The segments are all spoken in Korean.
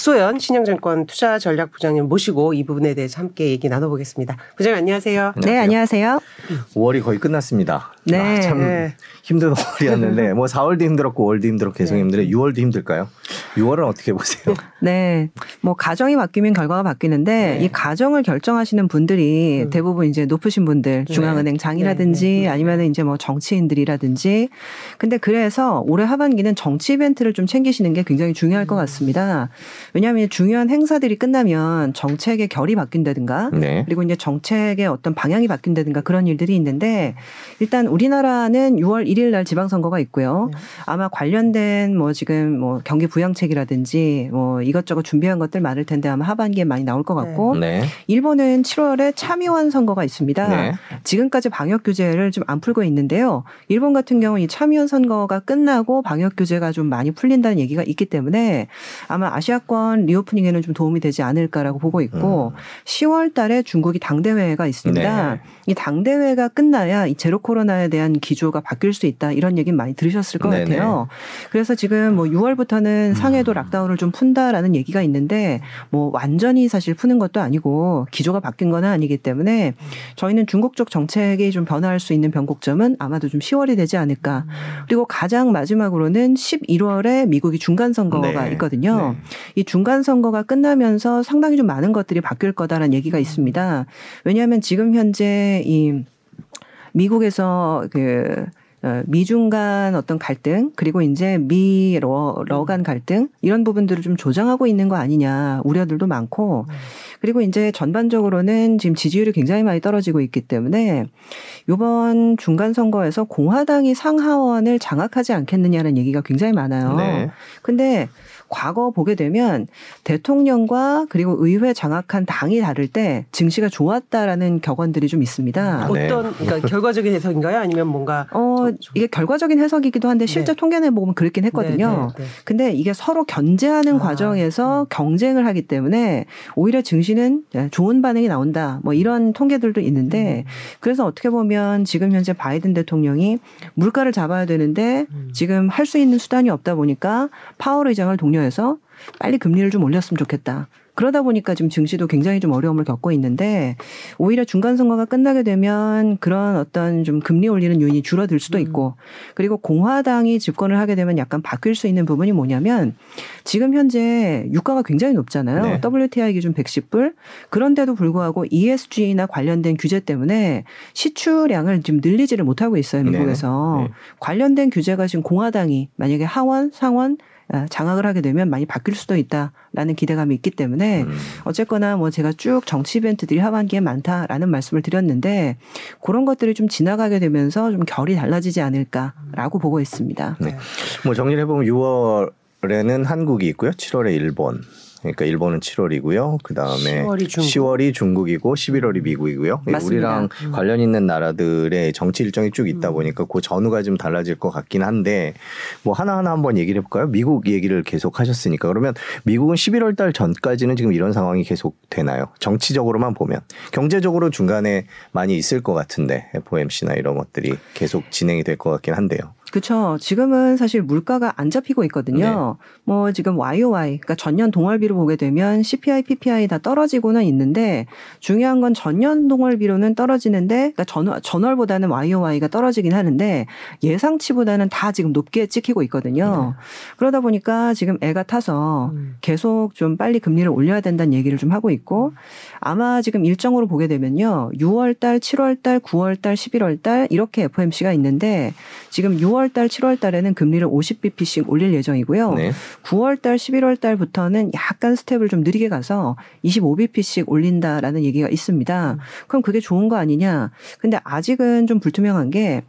박소연 신영증권 투자전략부장님 모시고 이 부분에 대해서 함께 얘기 나눠보겠습니다. 부장님 안녕하세요. 네, 안녕하세요. 5월이 거의 끝났습니다. 네. 아, 참 네. 힘든 5월이었는데 뭐 4월도 힘들었고 5월도 힘들었고 계속 네. 힘들어요. 6월도 힘들까요? 6월은 어떻게 보세요? 네. 뭐 가정이 바뀌면 결과가 바뀌는데 네. 이 가정을 결정하시는 분들이 음. 대부분 이제 높으신 분들, 중앙은행 장이라든지 네, 네. 아니면 이제 뭐 정치인들이라든지 근데 그래서 올해 하반기는 정치 이벤트를 좀 챙기시는 게 굉장히 중요할 음. 것 같습니다. 왜냐하면 중요한 행사들이 끝나면 정책의 결이 바뀐다든가 네. 그리고 이제 정책의 어떤 방향이 바뀐다든가 그런 일들이 있는데 일단 우리나라는 6월 1일 날 지방선거가 있고요. 네. 아마 관련된 뭐 지금 뭐 경기 부양책이라든지 뭐 이것저것 준비한 것들 많을 텐데 아마 하반기에 많이 나올 것 같고 네. 일본은 7월에 참의원 선거가 있습니다. 네. 지금까지 방역 규제를 좀 안 풀고 있는데요. 일본 같은 경우 이 참의원 선거가 끝나고 방역 규제가 좀 많이 풀린다는 얘기가 있기 때문에 아마 아시아권 리오프닝에는 좀 도움이 되지 않을까라고 보고 있고 10월 달에 중국이 당대회가 있습니다. 네. 이 당대회가 끝나야 이 제로 코로나에 대한 기조가 바뀔 수 있다. 이런 얘기 많이 들으셨을 것 네네. 같아요. 그래서 지금 뭐 6월부터는 상해도 음. 락다운을 좀 푼다라는 얘기가 있는데 뭐 완전히 사실 푸는 것도 아니고 기조가 바뀐 건 아니기 때문에 저희는 중국 쪽 정책이 좀 변화할 수 있는 변곡점은 아마도 좀 10월이 되지 않을까. 그리고 가장 마지막으로는 11월에 미국이 중간 선거가 네. 있거든요. 네. 이 중간 선거가 끝나면서 상당히 좀 많은 것들이 바뀔 거다라는 얘기가 있습니다. 왜냐하면 지금 현재 이 미국에서 그 어, 미중 간 어떤 갈등 그리고 이제 미러 러간 갈등 이런 부분들을 좀 조장하고 있는 거 아니냐 우려들도 많고 그리고 이제 전반적으로는 지금 지지율이 굉장히 많이 떨어지고 있기 때문에 이번 중간 선거에서 공화당이 상하원을 장악하지 않겠느냐는 얘기가 굉장히 많아요. 네. 근데 과거 보게 되면 대통령과 그리고 의회 장악한 당이 다를 때 증시가 좋았다라는 격언들이 좀 있습니다. 아, 네. 어떤 그러니까 결과적인 해석인가요? 아니면 뭔가 어, 좀- 좀- 이게 결과적인 해석이기도 한데 실제 네. 통계 내 보면 그렇긴 했거든요. 네, 네, 네. 근데 이게 서로 견제하는 아, 과정에서 경쟁을 하기 때문에 오히려 증시는 좋은 반응이 나온다. 뭐 이런 통계들도 있는데 그래서 어떻게 보면 지금 현재 바이든 대통령이 물가를 잡아야 되는데 음. 지금 할 수 있는 수단이 없다 보니까 파월 의장을 독려해서 빨리 금리를 좀 올렸으면 좋겠다. 그러다 보니까 지금 증시도 굉장히 좀 어려움을 겪고 있는데 오히려 중간 선거가 끝나게 되면 그런 어떤 좀 금리 올리는 요인이 줄어들 수도 음. 있고 그리고 공화당이 집권을 하게 되면 약간 바뀔 수 있는 부분이 뭐냐면 지금 현재 유가가 굉장히 높잖아요. 네. WTI 기준 110불. 그런데도 불구하고 ESG나 관련된 규제 때문에 시추량을 지금 늘리지를 못하고 있어요. 미국에서. 네. 네. 관련된 규제가 지금 공화당이 만약에 하원, 상원 아, 장악을 하게 되면 많이 바뀔 수도 있다라는 기대감이 있기 때문에 음. 어쨌거나 뭐 제가 쭉 정치 이벤트들이 하반기에 많다라는 말씀을 드렸는데 그런 것들이 좀 지나가게 되면서 좀 결이 달라지지 않을까라고 보고 있습니다. 네. 뭐 정리를 해보면 6월에는 한국이 있고요. 7월에 일본. 그러니까 일본은 7월이고요. 그 다음에 10월이 중국. 10월이 중국이고 11월이 미국이고요. 맞습니다. 우리랑 음. 관련 있는 나라들의 정치 일정이 쭉 있다 보니까 그 전후가 좀 달라질 것 같긴 한데 뭐 하나하나 한번 얘기를 해볼까요? 미국 얘기를 계속 하셨으니까 그러면 미국은 11월 달 전까지는 지금 이런 상황이 계속 되나요? 정치적으로만 보면 경제적으로 중간에 많이 있을 것 같은데 FOMC나 이런 것들이 계속 진행이 될 것 같긴 한데요. 그렇죠. 지금은 사실 물가가 안 잡히고 있거든요. 뭐 지금 YOY, 그러니까 전년 동월비 로 보게 되면 CPI, PPI 다 떨어지고는 있는데 중요한 건 전년 동월비로는 떨어지는데, 그러니까 전, 전월보다는 YOY가 떨어지긴 하는데 예상치보다는 다 지금 높게 찍히고 있거든요. 그러다 보니까 지금 애가 타서 음. 계속 좀 빨리 금리를 올려야 된다는 얘기를 좀 하고 있고 아마 지금 일정으로 보게 되면요. 6월 달, 7월 달, 9월 달, 11월 달 이렇게 FOMC가 있는데 지금 6월 달, 7월 달에는 금리를 50bp씩 올릴 예정이고요. 네. 9월 달, 11월 달부터는 약간 스텝을 좀 느리게 가서 25bp씩 올린다라는 얘기가 있습니다. 그럼 그게 좋은 거 아니냐? 근데 아직은 좀 불투명한 게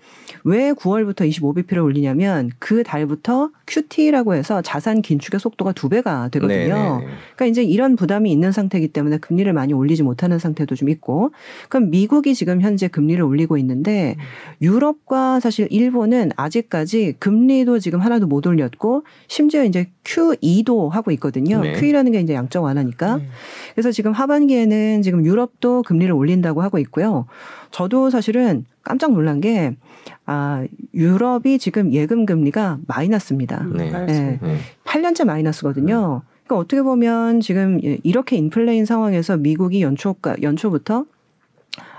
왜 9월부터 25bp를 올리냐면 그 달부터 QT라고 해서 자산 긴축의 속도가 두 배가 되거든요. 네, 네, 네. 그러니까 이제 이런 부담이 있는 상태이기 때문에 금리를 많이 올리지 못하는 상태도 좀 있고, 그럼 미국이 지금 현재 금리를 올리고 있는데 유럽과 사실 일본은 아직까지 금리도 지금 하나도 못 올렸고, 심지어 이제 QE도 하고 있거든요. 네. 게 이제 양적 완화니까. 네. 그래서 지금 하반기에는 지금 유럽도 금리를 올린다고 하고 있고요. 저도 사실은 깜짝 놀란 게, 아, 유럽이 지금 예금 금리가 마이너스입니다. 음, 네. 알겠습니다. 네. 8년째 마이너스거든요. 그러니까 어떻게 보면 지금 이렇게 인플레인 상황에서 미국이 연초가 연초부터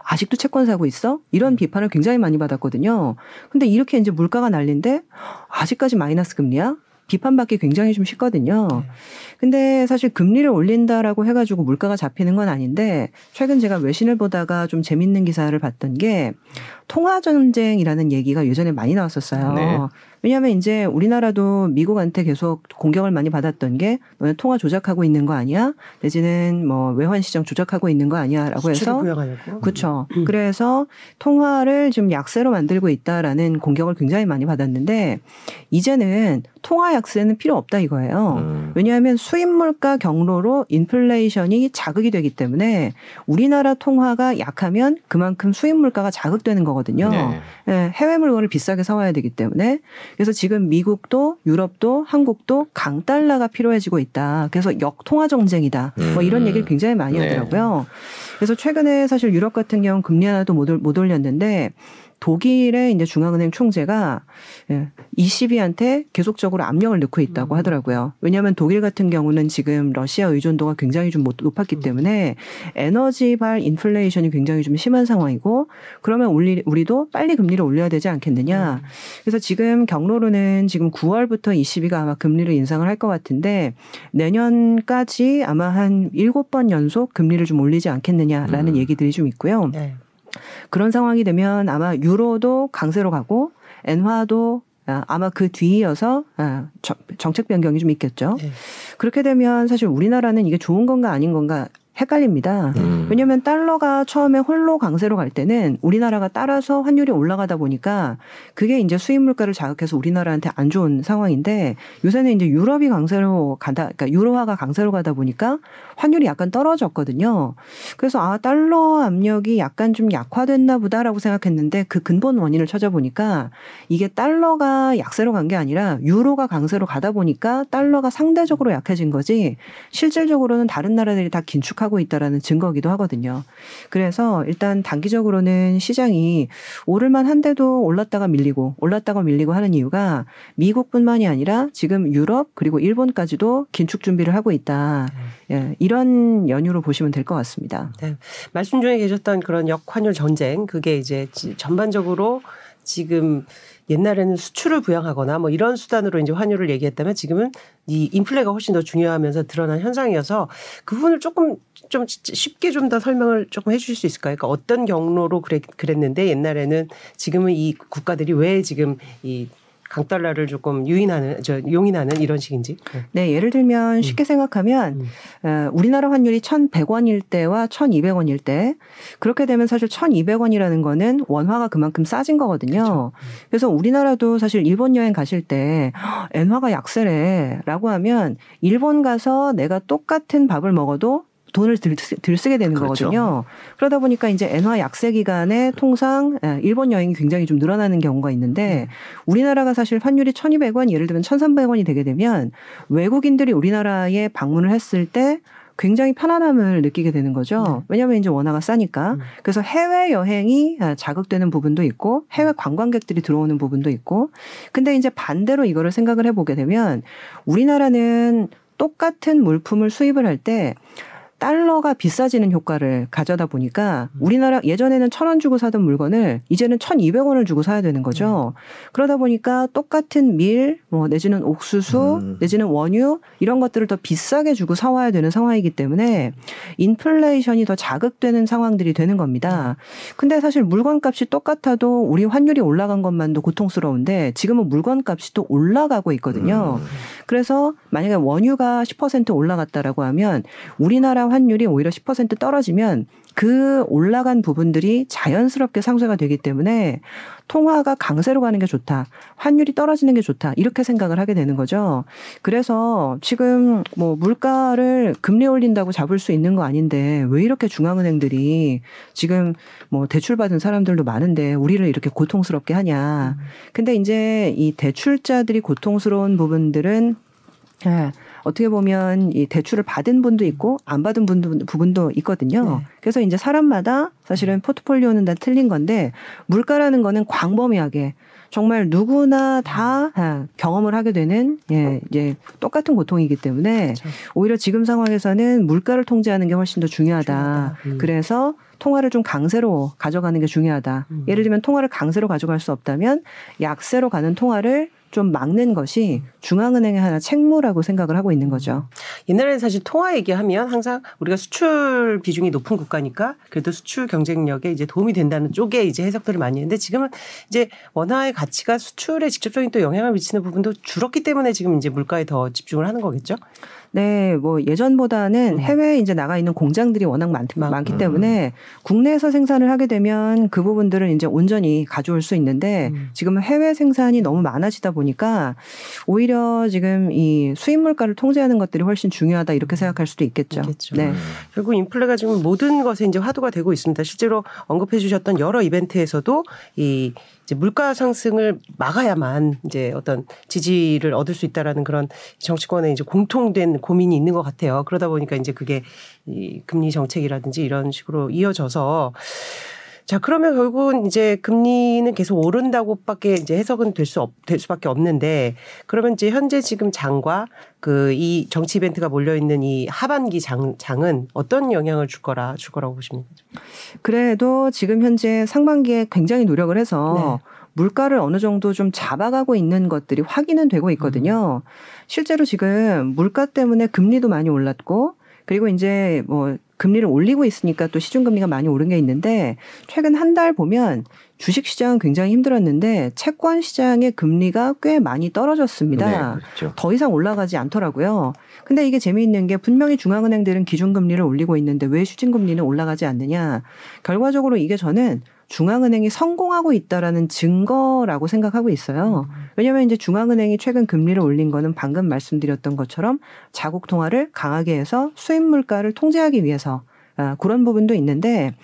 아직도 채권 사고 있어? 이런 비판을 굉장히 많이 받았거든요. 근데 이렇게 이제 물가가 날린데 아직까지 마이너스 금리야? 비판받기 굉장히 좀 쉽거든요. 네. 근데 사실 금리를 올린다라고 해가지고 물가가 잡히는 건 아닌데 최근 제가 외신을 보다가 좀 재밌는 기사를 봤던 게 통화 전쟁이라는 얘기가 예전에 많이 나왔었어요. 네. 왜냐하면 이제 우리나라도 미국한테 계속 공격을 많이 받았던 게 너네 통화 조작하고 있는 거 아니야? 내지는 뭐 외환 시장 조작하고 있는 거 아니야라고 해서. 그렇죠. 음. 그래서 통화를 좀 약세로 만들고 있다라는 공격을 굉장히 많이 받았는데 이제는 통화 약세는 필요 없다 이거예요. 음. 왜냐하면 수입 물가 경로로 인플레이션이 자극이 되기 때문에 우리나라 통화가 약하면 그만큼 수입 물가가 자극되는 거거든요. 네. 예, 해외 물건을 비싸게 사와야 되기 때문에 그래서 지금 미국도 유럽도 한국도 강달러가 필요해지고 있다. 그래서 역통화 정쟁이다. 뭐 이런 음. 얘기를 굉장히 많이 네. 하더라고요. 그래서 최근에 사실 유럽 같은 경우 금리 하나도 못, 올- 못 올렸는데 독일의 이제 중앙은행 총재가 예, ECB한테 계속적으로 압력을 넣고 있다고 음. 하더라고요. 왜냐하면 독일 같은 경우는 지금 러시아 의존도가 굉장히 좀 못- 높았기 음. 때문에 에너지발 인플레이션이 굉장히 좀 심한 상황이고 그러면 우리, 우리도 빨리 금리를 올려야 되지 않겠느냐. 음. 그래서 지금 경로로는 지금 9월부터 ECB가 아마 금리를 인상을 할 것 같은데 내년까지 아마 한 7번 연속 금리를 좀 올리지 않겠느냐라는 음. 얘기들이 좀 있고요. 네. 그런 상황이 되면 아마 유로도 강세로 가고 엔화도 아, 아마 그 뒤이어서 아, 정- 정책 변경이 좀 있겠죠. 네. 그렇게 되면 사실 우리나라는 이게 좋은 건가 아닌 건가 헷갈립니다. 음. 왜냐하면 달러가 처음에 홀로 강세로 갈 때는 우리나라가 따라서 환율이 올라가다 보니까 그게 이제 수입 물가를 자극해서 우리나라한테 안 좋은 상황인데 요새는 이제 유럽이 강세로 가다, 그러니까 유로화가 강세로 가다 보니까 환율이 약간 떨어졌거든요. 그래서 아 달러 압력이 약간 좀 약화됐나 보다라고 생각했는데 그 근본 원인을 찾아보니까 이게 달러가 약세로 간 게 아니라 유로가 강세로 가다 보니까 달러가 상대적으로 약해진 거지 실질적으로는 다른 나라들이 다 긴축 하고 있다라는 증거기도 하거든요. 그래서 일단 단기적으로는 시장이 오를만 한데도 올랐다가 밀리고 올랐다가 밀리고 하는 이유가 미국뿐만이 아니라 지금 유럽 그리고 일본까지도 긴축 준비를 하고 있다. 예, 이런 연유로 보시면 될 것 같습니다. 말씀 중에 계셨던 그런 역환율 전쟁 그게 이제 지- 전반적으로 지금 옛날에는 수출을 부양하거나 뭐 이런 수단으로 이제 환율을 얘기했다면 지금은 이 인플레가 훨씬 더 중요하면서 드러난 현상이어서 그 부분을 조금 좀 쉽게 좀 더 설명을 조금 해주실 수 있을까요? 그러니까 어떤 경로로 그랬, 그랬는데 옛날에는 지금은 이 국가들이 왜 지금 이 강달러를 조금 유인하는 저 용인하는 이런 식인지. 네. 네, 예를 들면 쉽게 생각하면 음. 어, 우리나라 환율이 1,100원일 때와 1,200원일 때 그렇게 되면 사실 1,200원이라는 거는 원화가 그만큼 싸진 거거든요. 그래서 우리나라도 사실 일본 여행 가실 때 "헉, 엔화가 약세래라고 하면 일본 가서 내가 똑같은 밥을 먹어도 돈을 들, 들 쓰게 되는 그렇죠. 거거든요. 그러다 보니까 이제 엔화 약세 기간에 통상 에, 일본 여행이 굉장히 좀 늘어나는 경우가 있는데 우리나라가 사실 환율이 1,200원 예를 들면 1,300원이 되게 되면 외국인들이 우리나라에 방문을 했을 때 굉장히 편안함을 느끼게 되는 거죠. 왜냐하면 이제 원화가 싸니까. 음. 그래서 해외 여행이 아, 자극되는 부분도 있고 해외 관광객들이 들어오는 부분도 있고. 근데 이제 반대로 이거를 생각을 해보게 되면 우리나라는 똑같은 물품을 수입을 할 때 달러가 비싸지는 효과를 가져다 보니까 우리나라 예전에는 천 원 주고 사던 물건을 이제는 천 이백 원을 주고 사야 되는 거죠. 그러다 보니까 똑같은 밀, 뭐 내지는 옥수수, 음. 내지는 원유 이런 것들을 더 비싸게 주고 사와야 되는 상황이기 때문에 인플레이션이 더 자극되는 상황들이 되는 겁니다. 근데 사실 물건값이 똑같아도 우리 환율이 올라간 것만도 고통스러운데 지금은 물건값이 또 올라가고 있거든요. 음. 그래서 만약에 원유가 10% 올라갔다라고 하면 우리나라 환율이 오히려 10% 떨어지면 그 올라간 부분들이 자연스럽게 상쇄가 되기 때문에 통화가 강세로 가는 게 좋다. 환율이 떨어지는 게 좋다. 이렇게 생각을 하게 되는 거죠. 그래서 지금 뭐 물가를 금리 올린다고 잡을 수 있는 거 아닌데 왜 이렇게 중앙은행들이 지금 뭐 대출 받은 사람들도 많은데 우리를 이렇게 고통스럽게 하냐. 근데 이제 이 대출자들이 고통스러운 부분들은 예, 어떻게 보면 이 대출을 받은 분도 있고 안 받은 분도 부분도 있거든요. 네. 그래서 이제 사람마다 사실은 포트폴리오는 다 틀린 건데 물가라는 거는 광범위하게 정말 누구나 다 아, 경험을 하게 되는 예, 이제 똑같은 고통이기 때문에 그렇죠. 오히려 지금 상황에서는 물가를 통제하는 게 훨씬 더 중요하다. 중요하다. 음. 그래서 통화를 좀 강세로 가져가는 게 중요하다. 음. 예를 들면 통화를 강세로 가져갈 수 없다면 약세로 가는 통화를 좀 막는 것이 중앙은행의 하나 책무라고 생각을 하고 있는 거죠. 옛날에는 사실 통화 얘기하면 항상 우리가 수출 비중이 높은 국가니까 그래도 수출 경쟁력에 이제 도움이 된다는 쪽에 이제 해석들을 많이 했는데 지금은 이제 원화의 가치가 수출에 직접적인 또 영향을 미치는 부분도 줄었기 때문에 지금 이제 물가에 더 집중을 하는 거겠죠. 네, 뭐 예전보다는 음. 해외에 이제 나가 있는 공장들이 워낙 많, 많- 많기 음. 때문에 국내에서 생산을 하게 되면 그 부분들을 이제 온전히 가져올 수 있는데 음. 지금은 해외 생산이 너무 많아지다 보니까 오히려 지금 이 수입 물가를 통제하는 것들이 훨씬 중요하다 이렇게 생각할 수도 있겠죠. 있겠죠. 네. 음. 결국 인플레가 지금 모든 것에 이제 화두가 되고 있습니다. 실제로 언급해 주셨던 여러 이벤트에서도 이 이제 물가 상승을 막아야만 이제 어떤 지지를 얻을 수 있다라는 그런 정치권의 이제 공통된 고민이 있는 것 같아요. 그러다 보니까 이제 그게 이 금리 정책이라든지 이런 식으로 이어져서 자 그러면 결국은 이제 금리는 계속 오른다고밖에 이제 해석은 될 수 없 될 수밖에 없는데 그러면 이제 현재 지금 장과 그 이 정치 이벤트가 몰려 있는 이 하반기 장 장은 어떤 영향을 줄 거라 줄 거라고 보십니까? 그래도 지금 현재 상반기에 굉장히 노력을 해서 네. 물가를 어느 정도 좀 잡아가고 있는 것들이 확인은 되고 있거든요. 실제로 지금 물가 때문에 금리도 많이 올랐고 그리고 이제 뭐 금리를 올리고 있으니까 또 시중금리가 많이 오른 게 있는데 최근 한 달 보면 주식 시장은 굉장히 힘들었는데 채권 시장의 금리가 꽤 많이 떨어졌습니다. 네, 그렇죠. 더 이상 올라가지 않더라고요. 근데 이게 재미있는 게 분명히 중앙은행들은 기준금리를 올리고 있는데 왜 시중금리는 올라가지 않느냐. 결과적으로 이게 저는 중앙은행이 성공하고 있다라는 증거라고 생각하고 있어요. 왜냐하면 이제 중앙은행이 최근 금리를 올린 거는 방금 말씀드렸던 것처럼 자국 통화를 강하게 해서 수입 물가를 통제하기 위해서 아, 그런 부분도 있는데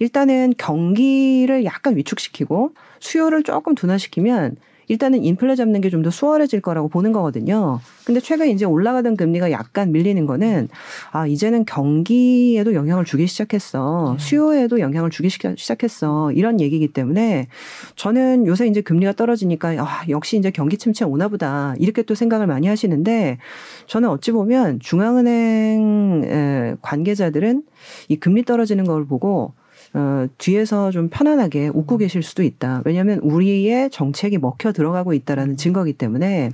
일단은 경기를 약간 위축시키고 수요를 조금 둔화시키면 일단은 인플레 잡는 게 좀 더 수월해질 거라고 보는 거거든요. 근데 최근 이제 올라가던 금리가 약간 밀리는 거는 아 이제는 경기에도 영향을 주기 시작했어. 네. 수요에도 영향을 주기 시작- 시작했어. 이런 얘기이기 때문에 저는 요새 이제 금리가 떨어지니까 아 역시 이제 경기 침체 오나 보다. 이렇게 또 생각을 많이 하시는데 저는 어찌 보면 중앙은행 에, 관계자들은 이 금리 떨어지는 걸 보고 어, 뒤에서 좀 편안하게 웃고 계실 수도 있다. 왜냐하면 우리의 정책이 먹혀 들어가고 있다라는 증거기 때문에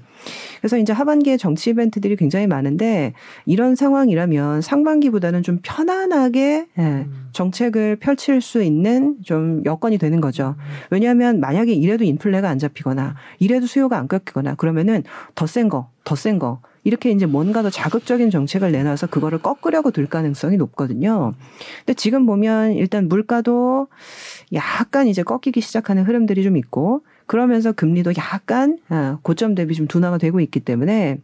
그래서 이제 하반기에 정치 이벤트들이 굉장히 많은데 이런 상황이라면 상반기보다는 좀 편안하게 예, 정책을 펼칠 수 있는 좀 여건이 되는 거죠. 왜냐하면 만약에 이래도 인플레가 안 잡히거나 이래도 수요가 안 꺾이거나 그러면은 더 센 거, 더 센 거. 이렇게 이제 뭔가 더 자극적인 정책을 내놔서 그거를 꺾으려고 들 가능성이 높거든요. 근데 지금 보면 일단 물가도 약간 이제 꺾이기 시작하는 흐름들이 좀 있고 그러면서 금리도 약간 아, 고점 대비 좀 둔화가 되고 있기 때문에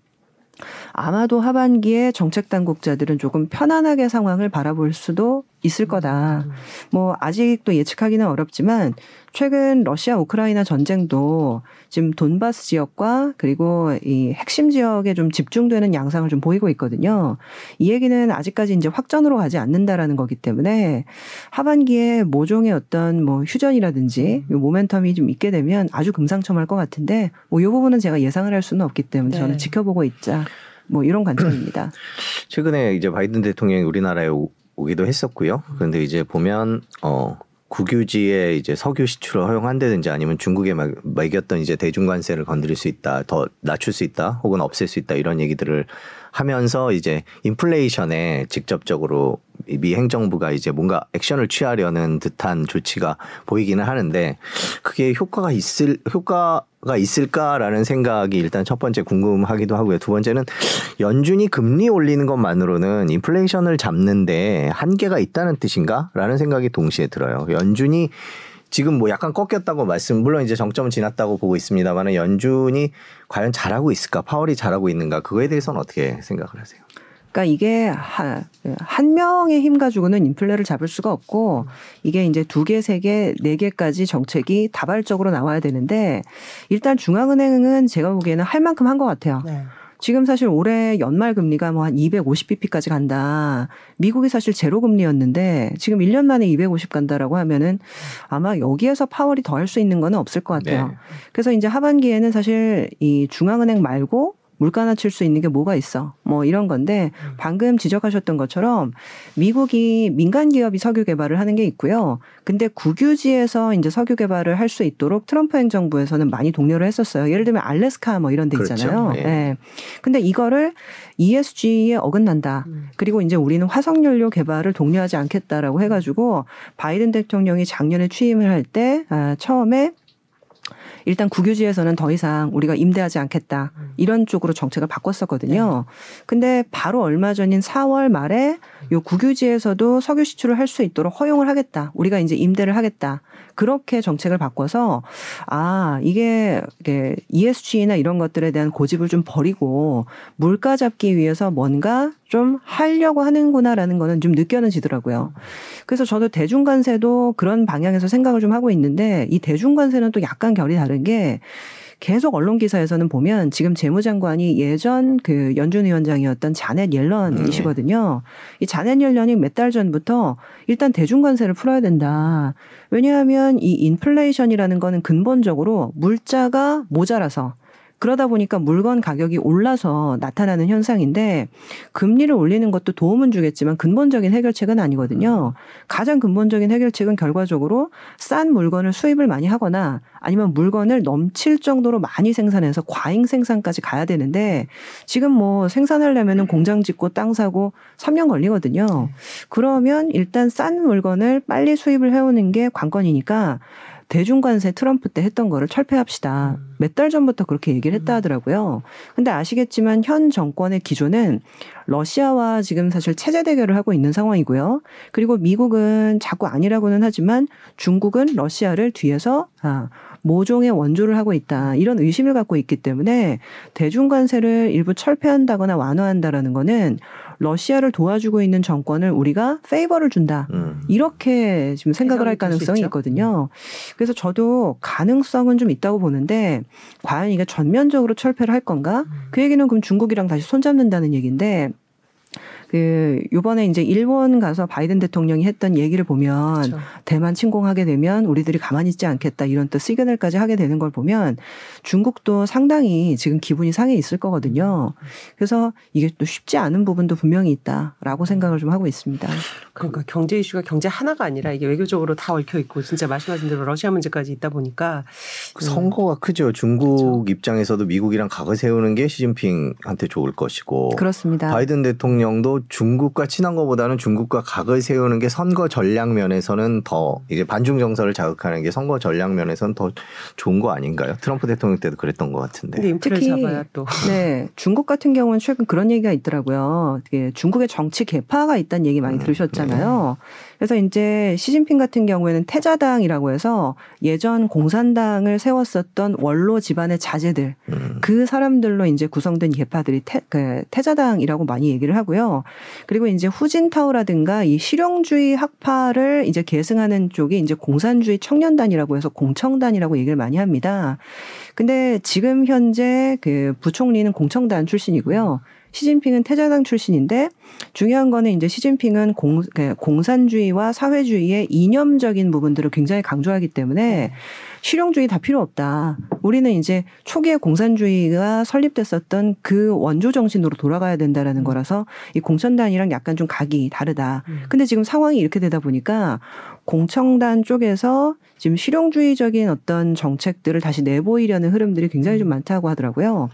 아마도 하반기에 정책 당국자들은 조금 편안하게 상황을 바라볼 수도 있을 거다. 뭐 아직도 예측하기는 어렵지만 최근 러시아 우크라이나 전쟁도 지금 돈바스 지역과 그리고 이 핵심 지역에 좀 집중되는 양상을 좀 보이고 있거든요. 이 얘기는 아직까지 이제 확전으로 가지 않는다라는 거기 때문에 하반기에 모종의 어떤 뭐 휴전이라든지 요 모멘텀이 좀 있게 되면 아주 금상첨화할 것 같은데 뭐이 부분은 제가 예상을 할 수는 없기 때문에 네. 저는 지켜보고 있자. 뭐 이런 관점입니다. 최근에 이제 바이든 대통령이 우리나라에 오, 오기도 했었고요. 그런데 이제 보면 어 국유지에 이제 석유 시출을 허용한다든지 아니면 중국에 막 매겼던 이제 대중관세를 건드릴 수 있다, 더 낮출 수 있다, 혹은 없앨 수 있다 이런 얘기들을 하면서 이제 인플레이션에 직접적으로 미 행정부가 이제 뭔가 액션을 취하려는 듯한 조치가 보이기는 하는데 그게 효과가 있을 효과가 있을까라는 생각이 일단 첫 번째 궁금하기도 하고요. 두 번째는 연준이 금리 올리는 것만으로는 인플레이션을 잡는데 한계가 있다는 뜻인가라는 생각이 동시에 들어요. 연준이 지금 뭐 약간 꺾였다고 말씀 물론 이제 정점은 지났다고 보고 있습니다만 연준이 과연 잘하고 있을까 파월이 잘하고 있는가 그거에 대해서는 어떻게 생각을 하세요? 그러니까 이게 하- 한 명의 힘 가지고는 인플레를 잡을 수가 없고 이게 이제 두 개, 세 개, 네 개까지 정책이 다발적으로 나와야 되는데 일단 중앙은행은 제가 보기에는 할 만큼 한 것 같아요. 네. 지금 사실 올해 연말 금리가 뭐 한 250bp까지 간다. 미국이 사실 제로 금리였는데 지금 1년 만에 250 간다라고 하면은 아마 여기에서 파월이 더 할 수 있는 거는 없을 것 같아요. 네. 그래서 이제 하반기에는 사실 이 중앙은행 말고 물가나 칠수 있는 게 뭐가 있어. 뭐 이런 건데 방금 지적하셨던 것처럼 미국이 민간 기업이 석유 개발을 하는 게 있고요. 근데 국유지에서 이제 석유 개발을 할 수 있도록 트럼프 행정부에서는 많이 독려를 했었어요. 예를 들면 알래스카 뭐 이런 데 그렇죠. 있잖아요. 예. 예. 근데 이거를 ESG에 어긋난다. 음. 그리고 이제 우리는 화석 연료 개발을 독려하지 않겠다라고 해 가지고 바이든 대통령이 작년에 취임을 할 때 아, 처음에 일단 국유지에서는 더 이상 우리가 임대하지 않겠다 이런 쪽으로 정책을 바꿨었거든요. 근데 바로 얼마 전인 4월 말에 요 국유지에서도 석유 시출을 할수 있도록 허용을 하겠다. 우리가 이제 임대를 하겠다. 그렇게 정책을 바꿔서 아 이게 이게 ESG나 이런 것들에 대한 고집을 좀 버리고 물가 잡기 위해서 뭔가 좀 하려고 하는구나라는 거는 좀 느껴지더라고요. 그래서 저도 대중관세도 그런 방향에서 생각을 좀 하고 있는데 이 대중관세는 또 약간 결이 다른 게 계속 언론 기사에서는 보면 지금 재무장관이 예전 그 연준 위원장이었던 자넷 옐런이시거든요. 이 자넷 옐런이 몇 달 전부터 일단 대중관세를 풀어야 된다. 왜냐하면 이 인플레이션이라는 거는 근본적으로 물자가 모자라서 그러다 보니까 물건 가격이 올라서 나타나는 현상인데 금리를 올리는 것도 도움은 주겠지만 근본적인 해결책은 아니거든요. 가장 근본적인 해결책은 결과적으로 싼 물건을 수입을 많이 하거나 아니면 물건을 넘칠 정도로 많이 생산해서 과잉 생산까지 가야 되는데 지금 뭐 생산하려면은 공장 짓고 땅 사고 3년 걸리거든요. 그러면 일단 싼 물건을 빨리 수입을 해오는 게 관건이니까 대중관세 트럼프 때 했던 거를 철폐합시다. 몇달 전부터 그렇게 얘기를 했다 하더라고요. 근데 아시겠지만 현 정권의 기조는 러시아와 지금 사실 체제 대결을 하고 있는 상황이고요. 그리고 미국은 자꾸 아니라고는 하지만 중국은 러시아를 뒤에서 아, 모종의 원조를 하고 있다. 이런 의심을 갖고 있기 때문에 대중관세를 일부 철폐한다거나 완화한다라는 거는 러시아를 도와주고 있는 정권을 우리가 페이버를 준다. 음. 이렇게 지금 생각을 할 가능성이. 있거든요. 그래서 저도 가능성은 좀 있다고 보는데 과연 이게 전면적으로 철폐를 할 건가? 그 얘기는 그럼 중국이랑 다시 손잡는다는 얘기인데 그 요번에 이제 일본 가서 바이든 대통령이 했던 얘기를 보면 그렇죠. 대만 침공하게 되면 우리들이 가만히 있지 않겠다 이런 또 시그널까지 하게 되는 걸 보면 중국도 상당히 지금 기분이 상해 있을 거거든요. 그래서 이게 또 쉽지 않은 부분도 분명히 있다라고 생각을 좀 하고 있습니다. 그러니까 경제 이슈가 경제 하나가 아니라 이게 외교적으로 다 얽혀 있고 진짜 말씀하신 대로 러시아 문제까지 있다 보니까 그 선거가 크죠. 중국 입장에서도 미국이랑 각을 세우는 게 시진핑한테 좋을 것이고 그렇습니다. 바이든 대통령도 중국과 친한 것보다는 중국과 각을 세우는 게 선거 전략 면에서는 더 이제 반중 정서를 자극하는 게 선거 전략 면에서는 더 좋은 거 아닌가요? 트럼프 대통령 때도 그랬던 것 같은데. 특히 잡아야 또 네, 중국 같은 경우는 최근 그런 얘기가 있더라고요. 중국의 정치 개파가 있다는 얘기 많이 음, 들으셨잖아요. 그래서 이제 시진핑 같은 경우에는 태자당이라고 해서 예전 공산당을 세웠었던 원로 집안의 자제들 음. 그 사람들로 이제 구성된 개파들이 태, 그 태자당이라고 많이 얘기를 하고요. 그리고 이제 후진타오라든가 이 실용주의 학파를 이제 계승하는 쪽이 이제 공산주의 청년단이라고 해서 공청단이라고 얘기를 많이 합니다. 근데 지금 현재 그 부총리는 공청단 출신이고요. 시진핑은 태자당 출신인데 중요한 거는 이제 시진핑은 공, 그 공산주의와 사회주의의 이념적인 부분들을 굉장히 강조하기 때문에 실용주의 다 필요 없다. 우리는 이제 초기에 공산주의가 설립됐었던 그 원조 정신으로 돌아가야 된다라는 거라서 이 공천단이랑 약간 좀 각이 다르다. 음. 근데 지금 상황이 이렇게 되다 보니까 공청단 쪽에서 지금 실용주의적인 어떤 정책들을 다시 내보이려는 흐름들이 굉장히 좀 많다고 하더라고요.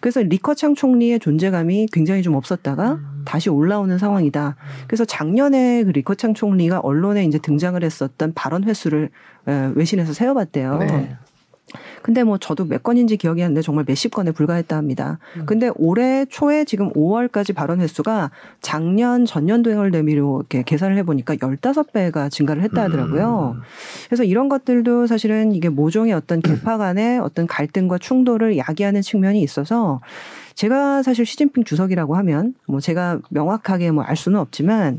그래서 리커창 총리의 존재감이 굉장히 좀 없었다가 음. 다시 올라오는 상황이다. 그래서 작년에 그 리커창 총리가 언론에 이제 등장을 했었던 발언 횟수를 에, 외신에서 세어봤대요. 네. 근데 뭐 저도 몇 건인지 기억이 안 나는데 정말 몇십 건에 불과했다 합니다. 음. 근데 올해 초에 지금 5월까지 발언 횟수가 작년 전년도행을 대비로 이렇게 계산을 해보니까 15배가 증가를 했다 하더라고요. 음. 그래서 이런 것들도 사실은 이게 모종의 어떤 개파 간의 어떤 갈등과 충돌을 야기하는 측면이 있어서 제가 사실 시진핑 주석이라고 하면 뭐 제가 명확하게 뭐 알 수는 없지만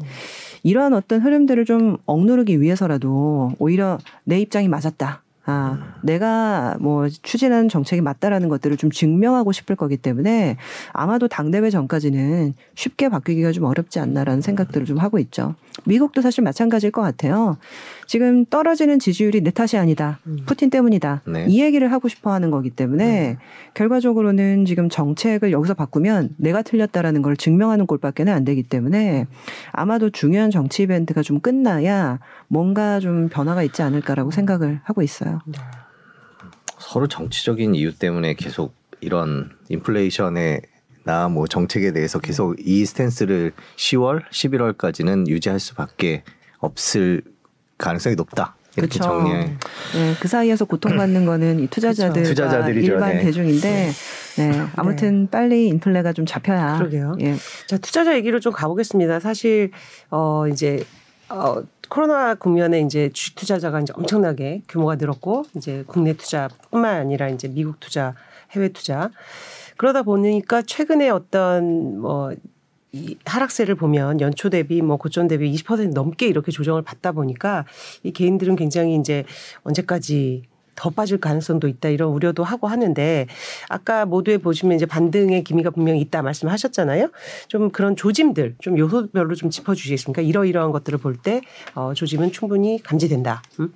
이러한 어떤 흐름들을 좀 억누르기 위해서라도 오히려 내 입장이 맞았다. 아, 내가 뭐 추진하는 정책이 맞다라는 것들을 좀 증명하고 싶을 거기 때문에 아마도 당대회 전까지는 쉽게 바뀌기가 좀 어렵지 않나라는 생각들을 좀 하고 있죠. 미국도 사실 마찬가지일 것 같아요. 지금 떨어지는 지지율이 내 탓이 아니다. 푸틴 때문이다. 네. 이 얘기를 하고 싶어 하는 거기 때문에 결과적으로는 지금 정책을 여기서 바꾸면 내가 틀렸다라는 걸 증명하는 꼴밖에는 안 되기 때문에 아마도 중요한 정치 이벤트가 좀 끝나야 뭔가 좀 변화가 있지 않을까라고 생각을 하고 있어요. 서로 정치적인 이유 때문에 계속 이런 인플레이션에 나뭐 정책에 대해서 계속 이 스탠스를 10월, 11월까지는 유지할 수밖에 없을 가능성이 높다. 이렇게 그쵸. 정리해. 네, 그 사이에서 고통받는 거는 이 투자자들과 그쵸. 투자자들이죠. 일반 네. 대중인데 네, 아무튼 빨리 인플레가 좀 잡혀야 그러게요. 예, 자, 투자자 얘기로 좀 가보겠습니다. 사실, 어, 이제, 어, 코로나 국면에 이제 주식 투자자가 이제 엄청나게 규모가 늘었고, 이제 국내 투자뿐만 아니라 이제 미국 투자, 해외 투자. 그러다 보니까 최근에 어떤 뭐, 이 하락세를 보면 연초 대비 뭐 고점 대비 20% 넘게 이렇게 조정을 받다 보니까 이 개인들은 굉장히 이제 언제까지 더 빠질 가능성도 있다 이런 우려도 하고 하는데 아까 모두에 보시면 이제 반등의 기미가 분명히 있다 말씀하셨잖아요. 좀 그런 조짐들 좀 요소별로 좀 짚어주시겠습니까? 이러이러한 것들을 볼 때 어, 조짐은 충분히 감지된다. 음?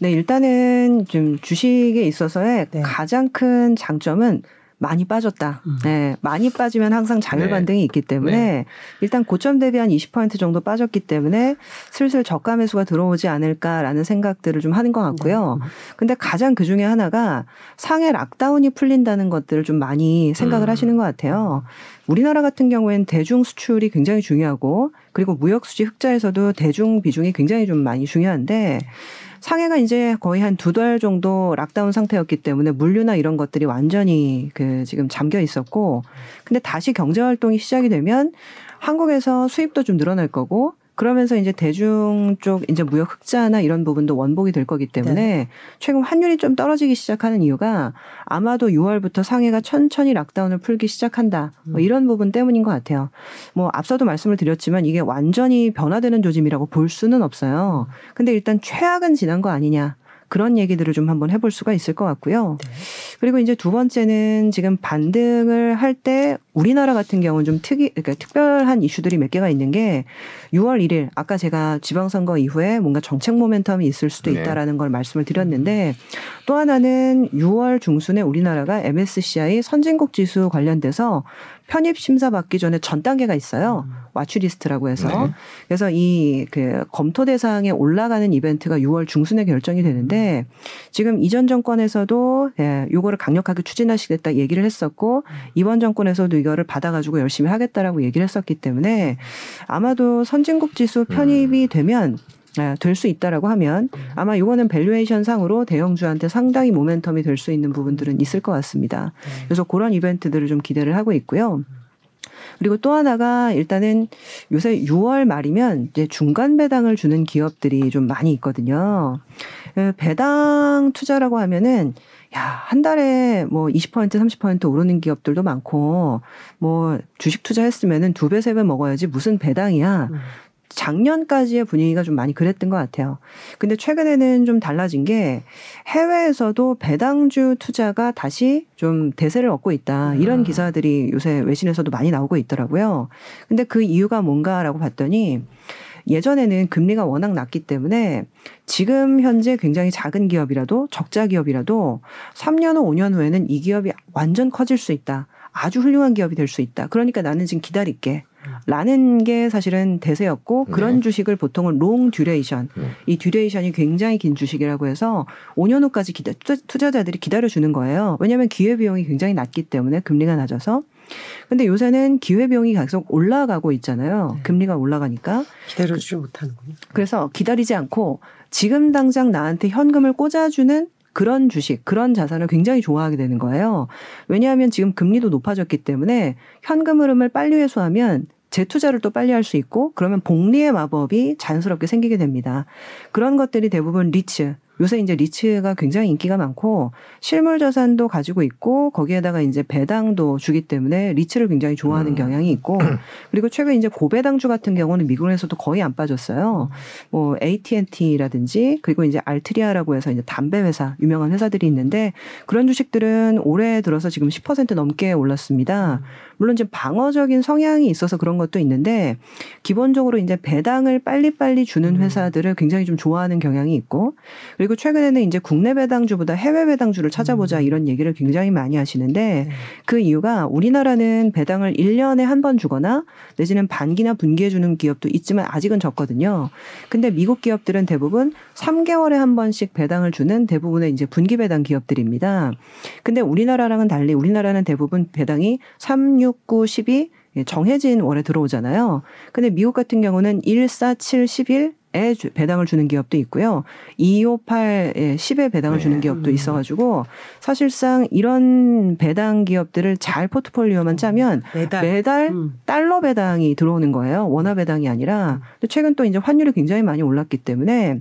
네, 일단은 좀 주식에 있어서의 네. 가장 큰 장점은 많이 빠졌다. 음. 네, 많이 빠지면 항상 자율 네. 반등이 있기 때문에 네. 일단 고점 대비 한 20% 정도 빠졌기 때문에 슬슬 저가 매수가 들어오지 않을까라는 생각들을 좀 하는 것 같고요. 근데 가장 그 중에 하나가 상해 락다운이 풀린다는 것들을 좀 많이 생각을 음. 하시는 것 같아요. 우리나라 같은 경우에는 대중 수출이 굉장히 중요하고 그리고 무역 수지 흑자에서도 대중 비중이 굉장히 좀 많이 중요한데 상해가 이제 거의 한 두 달 정도 락다운 상태였기 때문에 물류나 이런 것들이 완전히 그 지금 잠겨 있었고 근데 다시 경제 활동이 시작이 되면 한국에서 수입도 좀 늘어날 거고 그러면서 이제 대중 쪽 이제 무역 흑자나 이런 부분도 원복이 될 거기 때문에 최근 환율이 좀 떨어지기 시작하는 이유가 아마도 6월부터 상해가 천천히 락다운을 풀기 시작한다. 뭐 이런 부분 때문인 것 같아요. 뭐 앞서도 말씀을 드렸지만 이게 완전히 변화되는 조짐이라고 볼 수는 없어요. 근데 일단 최악은 지난 거 아니냐. 그런 얘기들을 좀 한번 해볼 수가 있을 것 같고요. 그리고 이제 두 번째는 지금 반등을 할 때 우리나라 같은 경우는 좀 특이, 그러니까 특별한 이슈들이 몇 개가 있는 게 6월 1일 아까 제가 지방선거 이후에 뭔가 정책 모멘텀이 있을 수도 네. 있다라는 걸 말씀을 드렸는데 또 하나는 6월 중순에 우리나라가 MSCI 선진국 지수 관련돼서 편입 심사 받기 전에 전 단계가 있어요. 와추리스트라고 해서. 네. 그래서 이 그 검토 대상에 올라가는 이벤트가 6월 중순에 결정이 되는데 지금 이전 정권에서도 예, 요거를 강력하게 추진하시겠다 얘기를 했었고 이번 정권에서도 이거를 받아가지고 열심히 하겠다라고 얘기를 했었기 때문에 아마도 선진국 지수 편입이 되면 될 수 있다라고 하면 아마 이거는 valuation 상으로 대형주한테 상당히 모멘텀이 될 수 있는 부분들은 있을 것 같습니다. 그래서 그런 이벤트들을 좀 기대를 하고 있고요. 그리고 또 하나가 일단은 요새 6월 말이면 이제 중간 배당을 주는 기업들이 좀 많이 있거든요. 예, 배당 투자라고 하면은 야, 한 달에 뭐 20% 30% 오르는 기업들도 많고 뭐 주식 투자했으면은 두 배 세 배 먹어야지 무슨 배당이야. 음. 작년까지의 분위기가 좀 많이 그랬던 것 같아요. 근데 최근에는 좀 달라진 게 해외에서도 배당주 투자가 다시 좀 대세를 얻고 있다. 이런 음. 기사들이 요새 외신에서도 많이 나오고 있더라고요. 근데 그 이유가 뭔가라고 봤더니 예전에는 금리가 워낙 낮기 때문에 지금 현재 굉장히 작은 기업이라도 적자 기업이라도 3년 후 5년 후에는 이 기업이 완전 커질 수 있다. 아주 훌륭한 기업이 될 수 있다. 그러니까 나는 지금 기다릴게. 라는 게 사실은 대세였고 그런 네. 주식을 보통은 long duration 네. 이 duration이 굉장히 긴 주식이라고 해서 5년 후까지 기다, 투자- 투자자들이 기다려 주는 거예요. 왜냐하면 기회 비용이 굉장히 낮기 때문에 금리가 낮아서. 근데 요새는 기회 비용이 계속 올라가고 있잖아요. 네. 금리가 올라가니까 기다려주지 못하는군요. 그래서 기다리지 않고 지금 당장 나한테 현금을 꽂아주는 그런 주식, 그런 자산을 굉장히 좋아하게 되는 거예요. 왜냐하면 지금 금리도 높아졌기 때문에 현금 흐름을 빨리 회수하면 재투자를 또 빨리 할 수 있고 그러면 복리의 마법이 자연스럽게 생기게 됩니다. 그런 것들이 대부분 리츠, 요새 이제 리츠가 굉장히 인기가 많고 실물 자산도 가지고 있고 거기에다가 이제 배당도 주기 때문에 리츠를 굉장히 좋아하는 음. 경향이 있고 그리고 최근 이제 고배당주 같은 경우는 미국에서도 거의 안 빠졌어요. 뭐 AT&T라든지 그리고 이제 알트리아라고 해서 이제 담배 회사 유명한 회사들이 있는데 그런 주식들은 올해 들어서 지금 10% 넘게 올랐습니다. 물론 이제 방어적인 성향이 있어서 그런 것도 있는데 기본적으로 이제 배당을 빨리빨리 주는 음. 회사들을 굉장히 좀 좋아하는 경향이 있고 그리고 최근에는 이제 국내 배당주보다 해외 배당주를 찾아보자 음. 이런 얘기를 굉장히 많이 하시는데 네. 그 이유가 우리나라는 배당을 1년에 한 번 주거나 내지는 반기나 분기해 주는 기업도 있지만 아직은 적거든요. 근데 미국 기업들은 대부분 3개월에 한 번씩 배당을 주는 대부분의 이제 분기 배당 기업들입니다. 근데 우리나라랑은 달리 우리나라는 대부분 배당이 3, 6, 9, 12 예, 정해진 월에 들어오잖아요. 근데 미국 같은 경우는 1, 4, 7, 11에 주- 배당을 주는 기업도 있고요. 2, 5, 8에 10에 배당을 네. 주는 기업도 음. 있어 가지고 사실상 이런 배당 기업들을 잘 포트폴리오만 짜면 매달 매달 음. 달러 배당이 들어오는 거예요. 원화 배당이 아니라. 근데 최근 또 이제 환율이 굉장히 많이 올랐기 때문에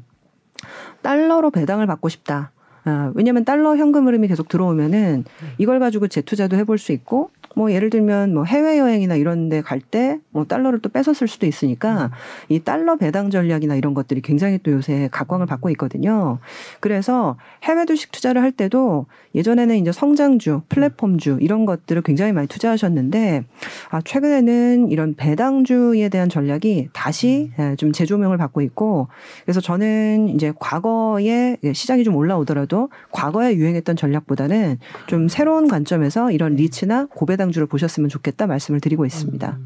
달러로 배당을 받고 싶다. 아, 왜냐하면 달러 현금 흐름이 계속 들어오면은 이걸 가지고 재투자도 해볼 수 있고 뭐 예를 들면 뭐 해외 여행이나 이런 데 갈 때 뭐 달러를 또 뺏었을 수도 있으니까 이 달러 배당 전략이나 이런 것들이 굉장히 또 요새 각광을 받고 있거든요. 그래서 해외 주식 투자를 할 때도 예전에는 이제 성장주, 플랫폼주 이런 것들을 굉장히 많이 투자하셨는데 아 최근에는 이런 배당주에 대한 전략이 다시 예, 좀 재조명을 받고 있고 그래서 저는 이제 과거에 예, 시장이 좀 올라오더라도 과거에 유행했던 전략보다는 좀 새로운 관점에서 이런 리츠나 고배당 주를 보셨으면 좋겠다 말씀을 드리고 있습니다.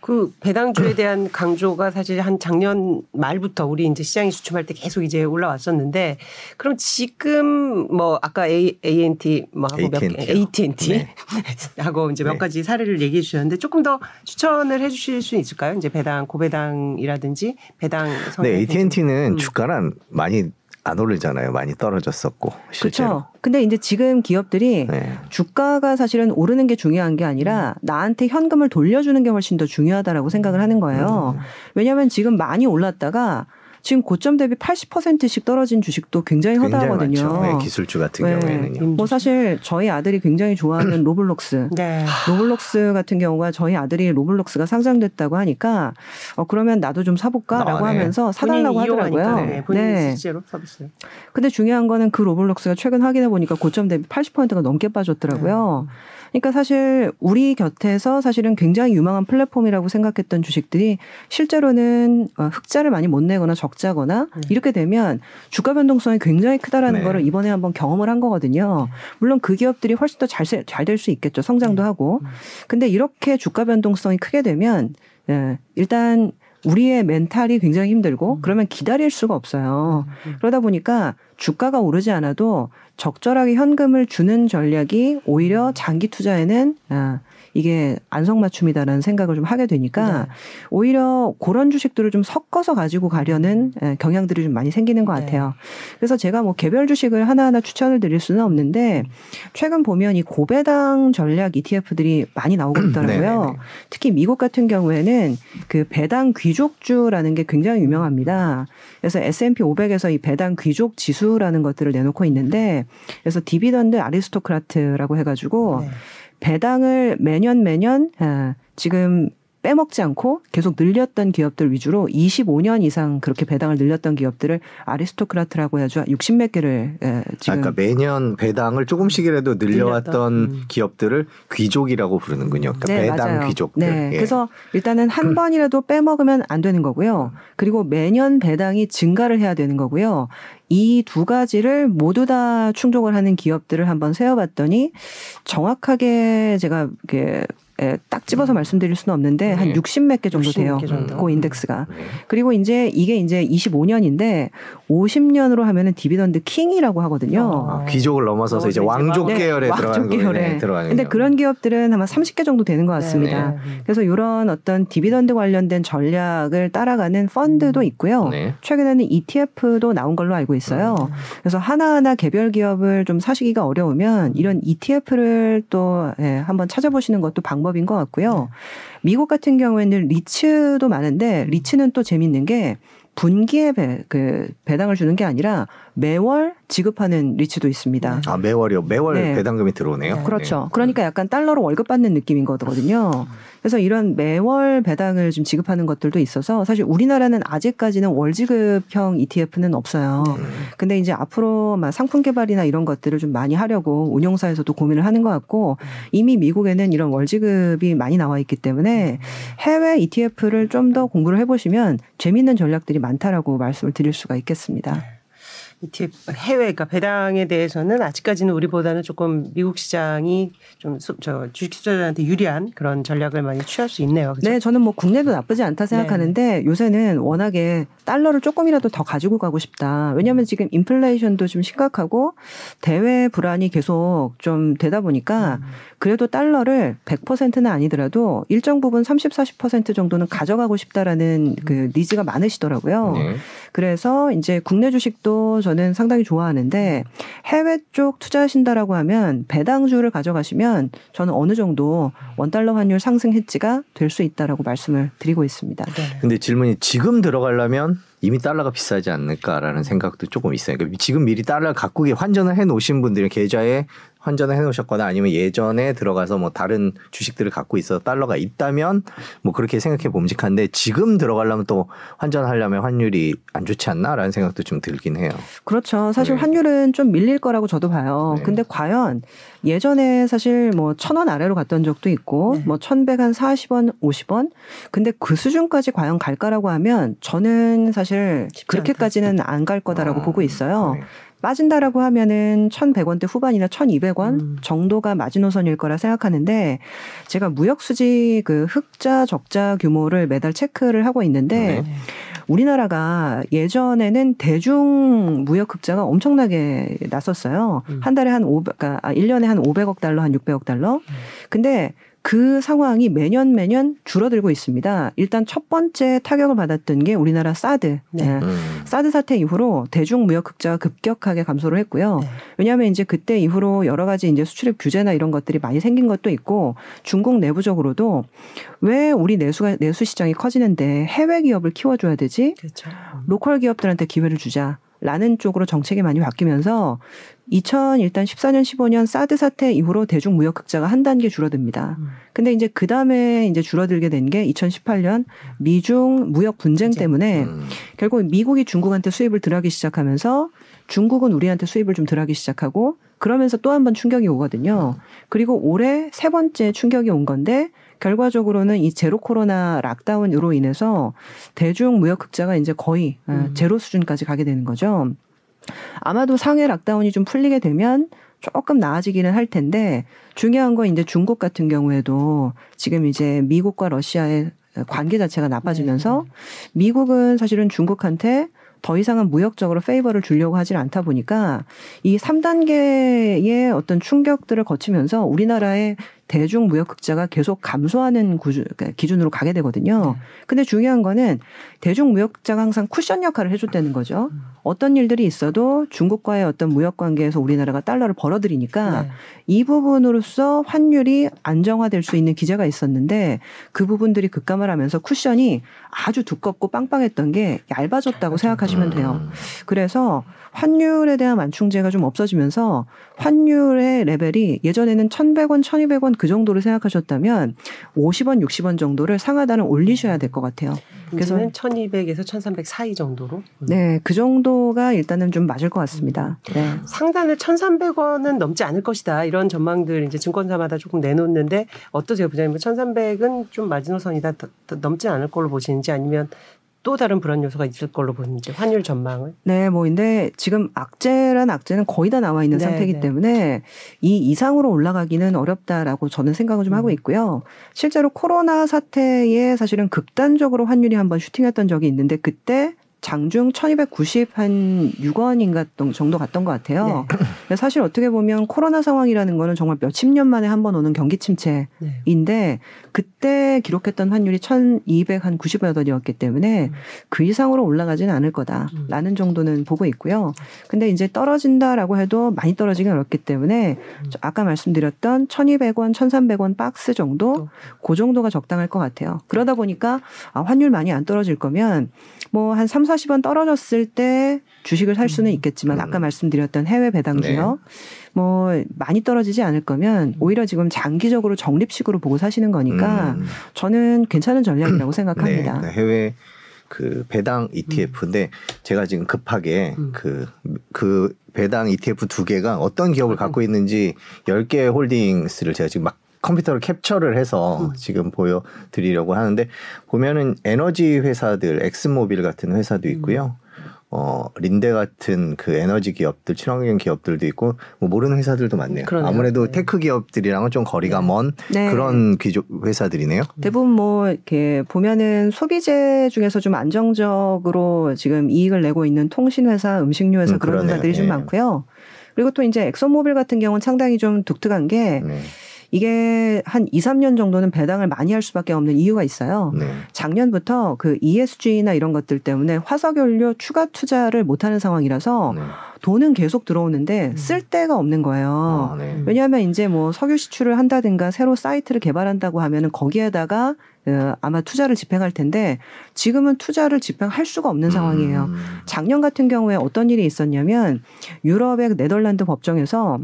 그 배당주에 대한 강조가 사실 한 작년 말부터 우리 이제 시장이 주춤할 때 계속 이제 올라왔었는데 그럼 지금 뭐 아까 A, A&T 뭐 하고 몇 개, AT&T 요. AT&T 네. 하고 이제 몇 네. 가지 사례를 얘기해 주셨는데 조금 더 추천을 해 주실 수 있을까요? 이제 배당 고배당이라든지 배당 네, AT&T는 음. 주가는 많이 안 오르잖아요. 많이 떨어졌었고 실제로. 그렇죠. 근데 이제 지금 기업들이 네. 주가가 사실은 오르는 게 중요한 게 아니라 나한테 현금을 돌려주는 게 훨씬 더 중요하다라고 생각을 하는 거예요. 음. 왜냐하면 지금 많이 올랐다가 지금 고점 대비 80%씩 떨어진 주식도 굉장히 굉장히 허다하거든요. 많죠. 네, 기술주 같은 네. 경우에는요. 뭐 사실 저희 아들이 굉장히 좋아하는 로블록스. 네. 로블록스 같은 경우가 저희 아들이 로블록스가 상장됐다고 하니까 어 그러면 나도 좀 사볼까라고 아, 네. 하면서 사달라고 본인이 하더라고요. 이용하니까, 네. 본인이 실제로 서비스. 근데 중요한 거는 그 로블록스가 최근 확인해 보니까 고점 대비 80%가 넘게 빠졌더라고요. 그러니까 사실 우리 곁에서 사실은 굉장히 유망한 플랫폼이라고 생각했던 주식들이 실제로는 어, 흑자를 많이 못 내거나 적자거나 네. 이렇게 되면 주가 변동성이 굉장히 크다라는 네. 거를 이번에 한번 경험을 한 거거든요. 물론 그 기업들이 훨씬 더 잘 잘 될 수 있겠죠. 성장도 하고. 근데 이렇게 주가 변동성이 크게 되면 예, 일단 우리의 멘탈이 굉장히 힘들고 그러면 기다릴 수가 없어요. 음. 그러다 보니까 주가가 오르지 않아도 적절하게 현금을 주는 전략이 오히려 장기 투자에는 아, 이게 안성맞춤이다라는 생각을 좀 하게 되니까 네. 오히려 그런 주식들을 좀 섞어서 가지고 가려는 예, 경향들이 좀 많이 생기는 것 네. 같아요. 그래서 제가 뭐 개별 주식을 하나하나 추천을 드릴 수는 없는데 최근 보면 이 고배당 전략 ETF들이 많이 나오고 있더라고요. 네네네. 특히 미국 같은 경우에는 그 배당 귀족주라는 게 굉장히 유명합니다. 그래서 S&P 500에서 이 배당 귀족 지수라는 것들을 내놓고 있는데 그래서 dividend aristocrat라고 해가지고 네. 배당을 매년 매년 아, 지금 빼먹지 않고 계속 늘렸던 기업들 위주로 25년 이상 그렇게 배당을 늘렸던 기업들을 아리스토크라트라고 해가지고 60몇 개를 에, 지금 아까 매년 배당을 조금씩이라도 늘려왔던 음. 기업들을 귀족이라고 부르는군요. 그러니까 네, 배당 맞아요. 귀족들. 네. 예. 그래서 일단은 한 번이라도 빼먹으면 안 되는 거고요. 그리고 매년 배당이 증가를 해야 되는 거고요. 이 두 가지를 모두 다 충족을 하는 기업들을 한번 세어봤더니 정확하게 제가 이렇게 에, 딱 집어서 말씀드릴 수는 없는데 한 네. 60몇 개 정도 60몇 돼요. 개 정도. 그 인덱스가. 네. 그리고 이제 이게 이제 25년인데 50년으로 하면은 dividend king이라고 하거든요. 어. 아, 귀족을 넘어서서 이제 어, 이제 왕족 왕- 계열에 네, 들어가는 왕족 계열에. 거네. 들어가는 근데. 그런 기업들은 아마 30개 정도 되는 것 같습니다. 네. 그래서 이런 어떤 dividend 관련된 전략을 따라가는 펀드도 있고요. 네. 최근에는 ETF도 나온 걸로 알고 있어요. 음. 그래서 하나하나 개별 기업을 좀 사시기가 어려우면 이런 ETF를 또 예, 한번 찾아보시는 것도 방법 인 것 같고요. 미국 같은 경우에는 리츠도 많은데 리츠는 또 재밌는 게 분기에 배, 그 배당을 주는 게 아니라 매월 지급하는 리츠도 있습니다. 아 매월이요. 매월 네. 배당금이 들어오네요. 네. 그렇죠. 그러니까 약간 달러로 월급 받는 느낌인 거거든요. 그래서 이런 매월 배당을 좀 지급하는 것들도 있어서 사실 우리나라는 아직까지는 월지급형 ETF는 없어요. 네. 근데 이제 앞으로 막 상품 개발이나 이런 것들을 좀 많이 하려고 운용사에서도 고민을 하는 것 같고 이미 미국에는 이런 월지급이 많이 나와 있기 때문에 해외 ETF를 좀 더 공부를 해보시면 재미있는 전략들이 많다라고 말씀을 드릴 수가 있겠습니다. ETF 해외 그러니까 배당에 대해서는 아직까지는 우리보다는 조금 미국 시장이 좀 저 주식 투자자한테 유리한 그런 전략을 많이 취할 수 있네요. 그죠? 네, 저는 뭐 국내도 나쁘지 않다 생각하는데 요새는 워낙에 달러를 조금이라도 더 가지고 가고 싶다. 왜냐하면 지금 인플레이션도 좀 심각하고 대외 불안이 계속 좀 되다 보니까 그래도 달러를 100%는 아니더라도 일정 부분 30, 40% 정도는 가져가고 싶다라는 그 니즈가 많으시더라고요. 네. 그래서 이제 국내 주식도 저는 상당히 좋아하는데 해외 쪽 투자하신다라고 하면 배당주를 가져가시면 저는 어느 정도 원달러 환율 상승 해지가 될 수 있다라고 말씀을 드리고 있습니다. 네. 근데 질문이 지금 들어가려면 이미 달러가 비싸지 않을까라는 생각도 조금 있어요. 그러니까 지금 미리 달러 계- 환전을 해 놓으신 분들은 계좌에 환전을 해 놓으셨거나 아니면 예전에 들어가서 뭐 다른 주식들을 갖고 있어서 달러가 있다면 뭐 그렇게 생각해 봄직한데 지금 들어가려면 또 환전하려면 환율이 안 좋지 않나라는 생각도 좀 들긴 해요. 그렇죠. 사실 네. 환율은 좀 밀릴 거라고 저도 봐요. 네. 근데 과연 예전에 사실 뭐 천 원 아래로 갔던 적도 있고 네. 뭐 천백 한 사십 원, 오십 원. 근데 그 수준까지 과연 갈까라고 하면 저는 사실 그렇게까지는 안 갈 거다라고 어, 보고 있어요. 네. 빠진다라고 하면은 1,100원대 후반이나 1,200원 음. 정도가 마지노선일 거라 생각하는데 제가 무역 수지 그 흑자 적자 규모를 매달 체크를 하고 있는데 네. 우리나라가 예전에는 대중 무역 흑자가 엄청나게 났었어요. 음. 한 달에 한 500, 그러니까 아, 1년에 한 500억 달러, 한 600억 달러. 근데 그 상황이 매년 매년 줄어들고 있습니다. 일단 첫 번째 타격을 받았던 게 우리나라 사드. 네. 예. 음. 사드 사태 이후로 대중 무역 흑자가 급격하게 감소를 했고요. 네. 왜냐하면 이제 그때 이후로 여러 가지 이제 수출입 규제나 이런 것들이 많이 생긴 것도 있고 중국 내부적으로도 왜 우리 내수가 내수 시장이 커지는데 해외 기업을 키워줘야 되지? 그렇죠. 로컬 기업들한테 기회를 주자. 라는 쪽으로 정책이 많이 바뀌면서 2000 일단 14년 15년 사드 사태 이후로 대중 무역 흑자가 한 단계 줄어듭니다. 음. 근데 이제 그 다음에 이제 줄어들게 된 게 2018년 미중 무역 분쟁. 때문에 음. 결국 미국이 중국한테 수입을 덜하기 시작하면서 중국은 우리한테 수입을 좀 덜하기 시작하고 그러면서 또 한 번 충격이 오거든요. 그리고 올해 세 번째 충격이 온 건데 결과적으로는 이 제로 코로나 lockdown으로 인해서 대중 무역 흑자가 이제 거의 어, 음. 제로 수준까지 가게 되는 거죠. 아마도 상해 lockdown이 좀 풀리게 되면 조금 나아지기는 할 텐데 중요한 건 이제 중국 같은 경우에도 지금 이제 미국과 러시아의 관계 자체가 나빠지면서 미국은 사실은 중국한테 더 이상은 무역적으로 페이버를 주려고 하질 않다 보니까 이 3단계의 어떤 충격들을 거치면서 우리나라의 대중 무역 흑자가 계속 감소하는 구주, 그러니까 기준으로 가게 되거든요. 근데 중요한 거는 대중 무역 흑자가 항상 쿠션 역할을 해줬다는 거죠. 어떤 일들이 있어도 중국과의 어떤 무역 관계에서 우리나라가 달러를 벌어들이니까 네. 이 부분으로서 환율이 안정화될 수 있는 기제가 있었는데 그 부분들이 급감을 하면서 쿠션이 아주 두껍고 빵빵했던 게 얇아졌다고 생각하시면 돼요. 음. 그래서 환율에 대한 만충제가 좀 없어지면서 환율의 레벨이 예전에는 1,100원, 1,200원 그 정도를 생각하셨다면 50원, 60원 정도를 상하단을 올리셔야 될 것 같아요. 그래서- 그래서 1200에서 1300 사이 정도로. 음. 네, 그 정도가 일단은 좀 맞을 것 같습니다. 네. 상단을 1,300원은 넘지 않을 것이다. 이런 전망들 이제 증권사마다 조금 내놓는데 어떠세요, 부장님? 1,300은 좀 마지노선이다. 넘지 않을 걸로 보시는지 아니면 또 다른 불안 요소가 있을 걸로 보는지 환율 전망을. 네, 뭐 근데 지금 악재란 악재는 거의 다 나와 있는 네, 상태이기 네. 때문에 이 이상으로 올라가기는 어렵다라고 저는 생각을 좀 하고 음. 있고요. 실제로 코로나 사태에 사실은 극단적으로 환율이 한번 슈팅했던 적이 있는데 그때 장중 1290한 6원인가 정도 갔던 것 같아요. 네. 사실 어떻게 보면 코로나 상황이라는 거는 정말 몇십 년 만에 한 번 오는 경기 침체인데 네. 그때 기록했던 환율이 1,200한 90여 원이었기 때문에 음. 그 이상으로 올라가지는 않을 거다라는 정도는 보고 있고요. 근데 이제 떨어진다라고 해도 많이 떨어지기 어렵기 때문에 음. 아까 말씀드렸던 1,200원, 1,300원 박스 정도 그 정도가 적당할 것 같아요. 그러다 보니까 아, 환율 많이 안 떨어질 거면 뭐 한 3, 40원 떨어졌을 때 주식을 살 수는 있겠지만 아까 음. 말씀드렸던 해외 배당 주요. 뭐 많이 떨어지지 않을 거면 오히려 지금 장기적으로 적립식으로 보고 사시는 거니까 음. 저는 괜찮은 전략이라고 생각합니다. 네, 네, 해외 그 배당 ETF인데 제가 지금 급하게 음. 그, 그 배당 ETF 두 개가 어떤 기업을 갖고 있는지 10개 홀딩스를 제가 지금 막 컴퓨터로 캡처를 해서 음. 지금 보여드리려고 하는데 보면은 에너지 회사들 엑스모빌 같은 회사도 있고요. 어 린데 같은 그 에너지 기업들 친환경 기업들도 있고 뭐 모르는 회사들도 많네요. 그러네요. 아무래도 네. 테크 기업들이랑은 좀 거리가 먼 네. 그런 귀족 회사들이네요. 대부분 뭐 이렇게 보면은 소비재 중에서 좀 안정적으로 지금 이익을 내고 있는 통신회사, 음식료 회사 음, 그런 그러네요. 회사들이 좀 예. 많고요. 그리고 또 이제 엑손모빌 같은 경우는 상당히 좀 독특한 게 네. 이게 한 2, 3년 정도는 배당을 많이 할 수밖에 없는 이유가 있어요. 네. 작년부터 그 ESG나 이런 것들 때문에 화석연료 추가 투자를 못하는 상황이라서 네. 돈은 계속 들어오는데 음. 쓸 데가 없는 거예요. 아, 네. 음. 왜냐하면 이제 뭐 석유 시추를 한다든가 새로 사이트를 개발한다고 하면은 거기에다가 어, 아마 투자를 집행할 텐데 지금은 투자를 집행할 수가 없는 상황이에요. 음. 작년 같은 경우에 어떤 일이 있었냐면 유럽의 네덜란드 법정에서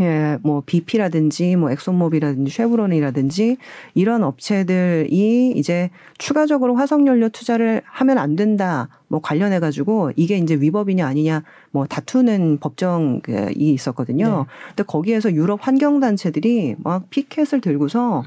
예, 뭐 BP라든지 뭐 엑손모빌이라든지 쉐브론이라든지 이런 업체들이 이제 추가적으로 화석연료 투자를 하면 안 된다. 뭐 관련해 가지고 이게 이제 위법이냐 아니냐 뭐 다투는 법정이 있었거든요. 근데 거기에서 유럽 환경 단체들이 막 피켓을 들고서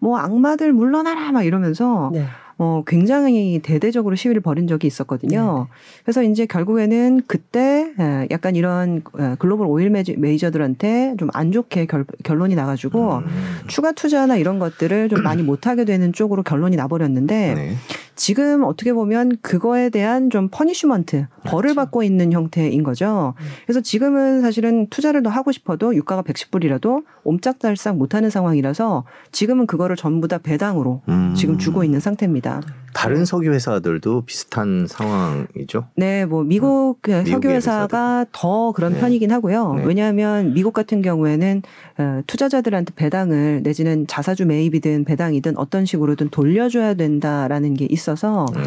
뭐 악마들 물러나라 막 이러면서 네. 어, 굉장히 대대적으로 시위를 벌인 적이 있었거든요. 그래서 이제 결국에는 그때 에, 약간 이런 에, 글로벌 오일 메이저- 메이저들한테 좀 안 좋게 결, 결론이 나가지고 음. 추가 투자나 이런 것들을 좀 많이 못하게 되는 쪽으로 결론이 나버렸는데 네. 지금 어떻게 보면 그거에 대한 좀 punishment 벌을 그렇죠. 받고 있는 형태인 거죠. 음. 그래서 지금은 사실은 투자를 더 하고 싶어도 유가가 110불이라도 옴짝달싹 못하는 상황이라서 지금은 그거를 전부 다 배당으로 음. 지금 주고 있는 상태입니다. 다른 석유 회사들도 비슷한 상황이죠. 네, 뭐 미국 그 석유 회사가 더 그런 네. 편이긴 하고요. 네. 왜냐하면 미국 같은 경우에는 어, 투자자들한테 배당을 내지는 자사주 매입이든 배당이든 어떤 식으로든 돌려줘야 된다라는 게 있어서 음.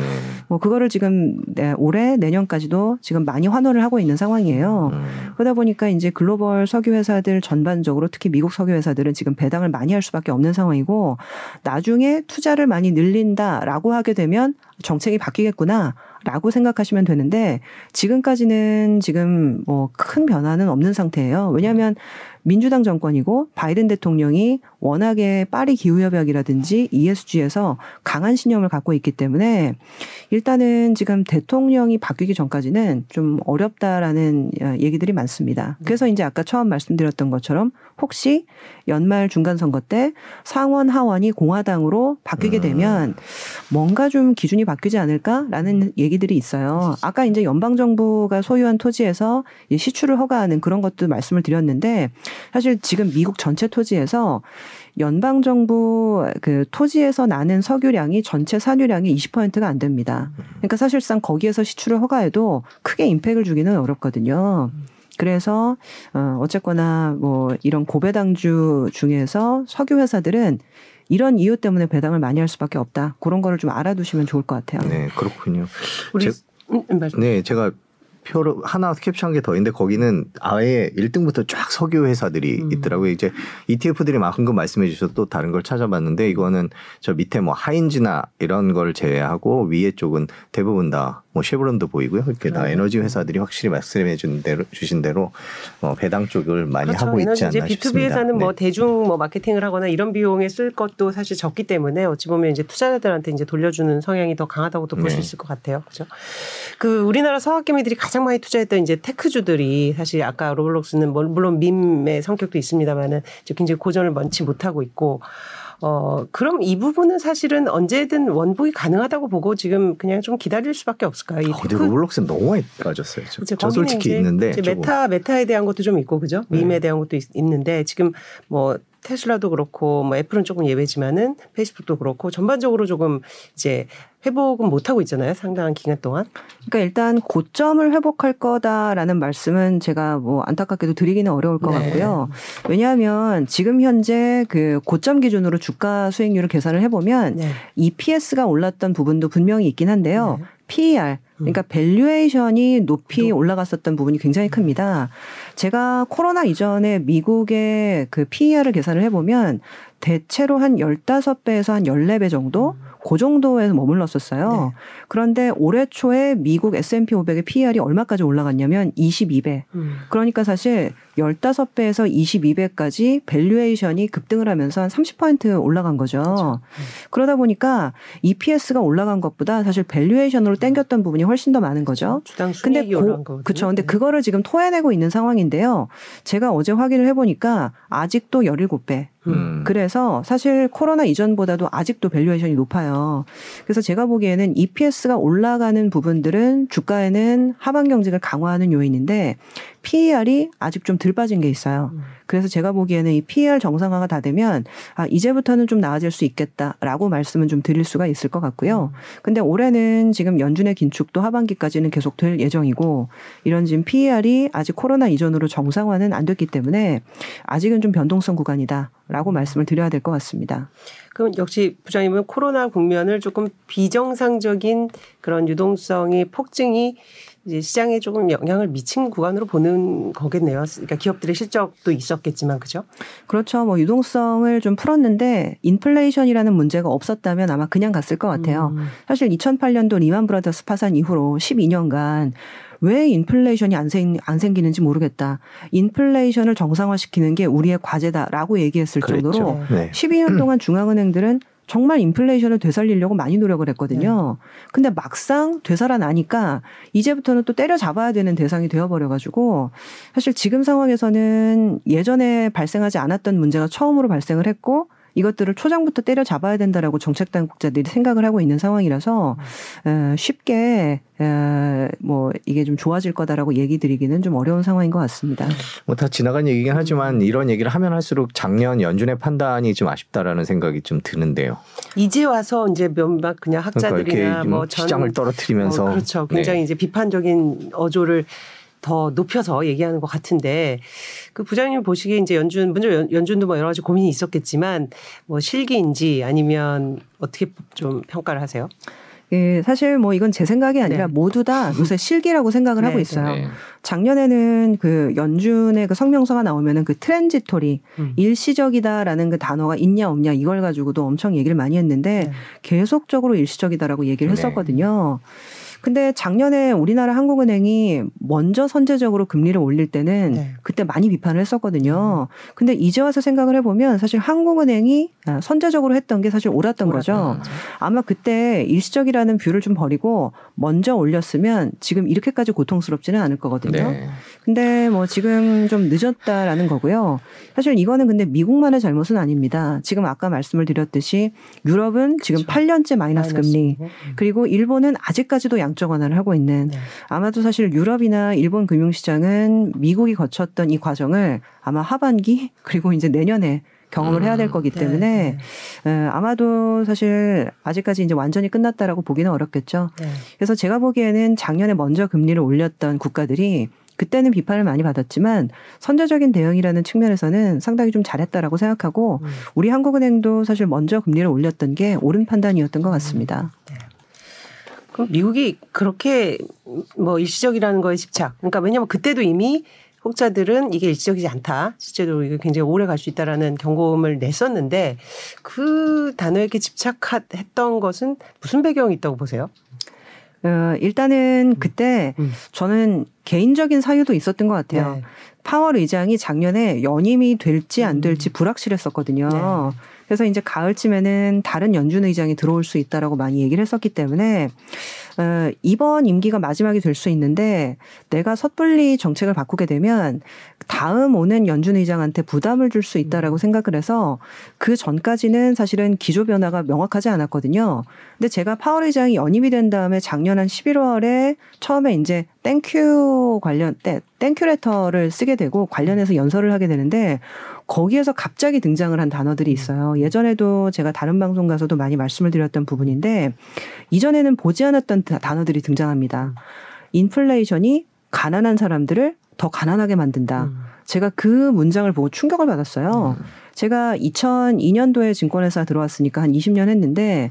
뭐 그거를 지금 네, 올해 내년까지도 지금 많이 환호를 하고 있는 상황이에요. 음. 그러다 보니까 이제 글로벌 석유 회사들 전반적으로 특히 미국 석유 회사들은 지금 배당을 많이 할 수밖에 없는 상황이고 나중에 투자를 많이 늘린다라고 하게 되면 정책이 바뀌겠구나. 라고 생각하시면 되는데 지금까지는 지금 뭐 큰 변화는 없는 상태예요. 왜냐하면 민주당 정권이고 바이든 대통령이 워낙에 파리 기후협약이라든지 ESG에서 강한 신념을 갖고 있기 때문에 일단은 지금 대통령이 바뀌기 전까지는 좀 어렵다라는 어, 얘기들이 많습니다. 그래서 이제 아까 처음 말씀드렸던 것처럼 혹시 연말 중간 선거 때 상원 하원이 공화당으로 바뀌게 음. 되면 뭔가 좀 기준이 바뀌지 않을까라는 얘기들이 있어요. 아까 이제 연방 정부가 소유한 토지에서 이 시출을 허가하는 그런 것도 말씀을 드렸는데 사실 지금 미국 전체 토지에서 연방 정부 그 토지에서 나는 석유량이 전체 산유량이 20%가 안 됩니다. 그러니까 사실상 거기에서 시출을 허가해도 크게 임팩을 주기는 어렵거든요. 그래서 어 어쨌거나 뭐 이런 고배당주 중에서 석유 회사들은 이런 이유 때문에 배당을 많이 할 수밖에 없다. 그런 거를 좀 알아두시면 좋을 것 같아요. 네, 그렇군요. 우리 제- 음, 음. 네, 제가 표를 하나 캡처한 게 더 있는데 거기는 아예 1등부터 쫙 석유 회사들이 음. 있더라고요. 이제 ETF들이 막 방금 말씀해 주셔서 또 다른 걸 찾아봤는데 이거는 저 밑에 뭐 하인즈나 이런 걸 제외하고 위에 쪽은 대부분 다뭐 쉐브론도 보이고요. 이렇게 다 음. 에너지 회사들이 확실히 말씀해 준 대로 주신 대로 어, 배당 쪽을 많이 그렇죠. 하고 있지 않나 싶습니다. B2B에서는 뭐 네. 대중 뭐 마케팅을 하거나 이런 비용에 쓸 것도 사실 적기 때문에 어찌 보면 이제 투자자들한테 이제 돌려주는 성향이 더 강하다고도 볼수 네. 있을 것 같아요. 그죠? 그 우리나라 서학개미들이 가장 많이 투자했던 이제 tech주들이 사실 아까 로블록스는 뭐 물론 meme의 성격도 있습니다만은 굉장히 고전을 면치 못하고 있고 어 그럼 이 부분은 사실은 언제든 원복이 가능하다고 보고 지금 그냥 좀 기다릴 수밖에 없을까요? 이 아, 근데 로블록스는 너무 많이 빠졌어요. 저, 이제 저 솔직히 이제 있는데 이제. 메타 메타에 대한 것도 좀 있고 그죠? meme에 네. 대한 것도 있, 는데 지금 뭐 테슬라도 그렇고 뭐 애플은 조금 예외지만은 페이스북도 그렇고 전반적으로 조금 이제 회복은 못 하고 있잖아요. 상당한 기간 동안. 그러니까 일단 고점을 회복할 거다라는 말씀은 제가 뭐 안타깝게도 드리기는 어려울 것 네. 같고요. 왜냐하면 지금 현재 그 고점 기준으로 주가 수익률을 계산을 해보면 네. EPS가 올랐던 부분도 분명히 있긴 한데요. 네. PER 그러니까 valuation이 높이 높- 올라갔었던 부분이 굉장히 큽니다. 제가 코로나 이전에 미국의 그 PER을 계산을 해보면 대체로 한 15배에서 한 14배 정도 그 정도에서 머물렀었어요. 네. 그런데 올해 초에 미국 S&P 500의 PER이 얼마까지 올라갔냐면 22배. 음. 그러니까 사실 15배에서 22배까지 valuation이 급등을 하면서 한 30% 올라간 거죠. 그렇죠. 그러다 보니까 EPS가 올라간 것보다 사실 valuation으로 땡겼던 부분이 훨씬 더 많은 거죠. 주당 근데 고. 그쵸. 근데 네. 그거를 지금 토해내고 있는 상황인데요. 제가 어제 확인을 해보니까 아직도 17배. 음. 그래서 사실 코로나 이전보다도 아직도 valuation이 높아요. 그래서 제가 보기에는 EPS가 올라가는 부분들은 주가에는 하반 경직을 강화하는 요인인데 PER이 아직 좀 덜 빠진 게 있어요. 음. 그래서 제가 보기에는 이 PER 정상화가 다 되면 아 이제부터는 좀 나아질 수 있겠다라고 말씀은 좀 드릴 수가 있을 것 같고요. 근데 올해는 지금 연준의 긴축도 하반기까지는 계속될 예정이고 이런 지금 PER이 아직 코로나 이전으로 정상화는 안 됐기 때문에 아직은 좀 변동성 구간이다라고 말씀을 드려야 될 것 같습니다. 그럼 역시 부장님은 코로나 국면을 조금 비정상적인 그런 유동성이 폭증이 이제 시장에 조금 영향을 미친 구간으로 보는 거겠네요. 그러니까 기업들의 실적도 있었겠지만 그죠? 그렇죠. 뭐 유동성을 좀 풀었는데 인플레이션이라는 문제가 없었다면 아마 그냥 갔을 것 같아요. 음. 사실 2008년도 리만 브라더스 파산 이후로 12년간 왜 인플레이션이 안, 생, 안 생기는지 모르겠다. 인플레이션을 정상화시키는 게 우리의 과제다라고 얘기했을 그랬죠. 정도로 네. 12년 동안 중앙은행들은 정말 인플레이션을 되살리려고 많이 노력을 했거든요. 근데 막상 되살아나니까 이제부터는 또 때려잡아야 되는 대상이 되어버려가지고 사실 지금 상황에서는 예전에 발생하지 않았던 문제가 처음으로 발생을 했고 이것들을 초장부터 때려잡아야 된다라고 정책 당국자들이 생각을 하고 있는 상황이라서 에, 쉽게 에, 뭐 이게 좀 좋아질 거다라고 얘기 드리기는 좀 어려운 상황인 것 같습니다. 뭐 다 지나간 얘기긴 하지만 이런 얘기를 하면 할수록 작년 연준의 판단이 좀 아쉽다라는 생각이 좀 드는데요. 이제 와서 이제 몇몇 그냥 그러니까 학자들이나 좀 뭐전 시장을 떨어뜨리면서 어, 그렇죠. 굉장히 네. 이제 비판적인 어조를 더 높여서 얘기하는 것 같은데 그 부장님 보시기에 이제 연준 먼저 연- 연준도 뭐 여러 가지 고민이 있었겠지만 뭐 실기인지 아니면 어떻게 좀 평가를 하세요? 예, 사실 뭐 이건 제 생각이 아니라 네. 모두 다 요새 실기라고 생각을 네, 하고 네. 있어요. 네. 작년에는 그 연준의 그 성명서가 나오면은 그 transitory 음. 일시적이다라는 그 단어가 있냐 없냐 이걸 가지고도 엄청 얘기를 많이 했는데 네. 계속적으로 일시적이다라고 얘기를 네. 했었거든요. 근데 작년에 우리나라 한국은행이 먼저 선제적으로 금리를 올릴 때는 네. 그때 많이 비판을 했었거든요. 근데 이제 와서 생각을 해보면 사실 한국은행이 아, 선제적으로 했던 게 사실 옳았던 거죠. 아마 그때 일시적이라는 view를 좀 버리고 먼저 올렸으면 지금 이렇게까지 고통스럽지는 않을 거거든요. 네. 근데 뭐 지금 좀 늦었다라는 거고요. 사실 이거는 근데 미국만의 잘못은 아닙니다. 지금 아까 말씀을 드렸듯이 유럽은 지금 그렇죠. 8년째 마이너스 금리 마이너스고. 음. 그리고 일본은 아직까지도 양적 완화를 하고 있는 네. 아마도 사실 유럽이나 일본 금융시장은 미국이 거쳤던 이 과정을 아마 하반기 그리고 이제 내년에 경험을 해야 될 거기 네, 때문에 에, 아마도 사실 아직까지 이제 완전히 끝났다라고 보기는 어렵겠죠. 네. 그래서 제가 보기에는 작년에 먼저 금리를 올렸던 국가들이 그때는 비판을 많이 받았지만 선제적인 대응이라는 측면에서는 상당히 좀 잘했다라고 생각하고 음. 우리 한국은행도 사실 먼저 금리를 올렸던 게 옳은 판단이었던 것 같습니다. 그럼 미국이 그렇게 뭐 일시적이라는 거에 집착. 그러니까 왜냐하면 그때도 이미 혹자들은 이게 일시적이지 않다. 실제로 이게 굉장히 오래 갈 수 있다라는 경고음을 냈었는데 그 단어에 이렇게 집착했던 것은 무슨 배경이 있다고 보세요? 어, 일단은 그때 음. 저는 개인적인 사유도 있었던 것 같아요. 네. 파월 의장이 작년에 연임이 될지 안 될지 불확실했었거든요. 음. 네. 그래서 이제 가을쯤에는 다른 연준 의장이 들어올 수 있다라고 많이 얘기를 했었기 때문에 어, 이번 임기가 마지막이 될 수 있는데 내가 섣불리 정책을 바꾸게 되면 다음 오는 연준 의장한테 부담을 줄 수 있다라고 생각을 해서 그 전까지는 사실은 기조 변화가 명확하지 않았거든요. 근데 제가 파월 의장이 연임이 된 다음에 작년 한 11월에 처음에 이제 thank you 관련 때 thank you letter를 쓰게 되고 관련해서 연설을 하게 되는데 거기에서 갑자기 등장을 한 단어들이 있어요. 예전에도 제가 다른 방송 가서도 많이 말씀을 드렸던 부분인데 이전에는 보지 않았던 다- 단어들이 등장합니다. 인플레이션이 가난한 사람들을 더 가난하게 만든다. 음. 제가 그 문장을 보고 충격을 받았어요. 제가 2002년도에 증권회사 들어왔으니까 한 20년 했는데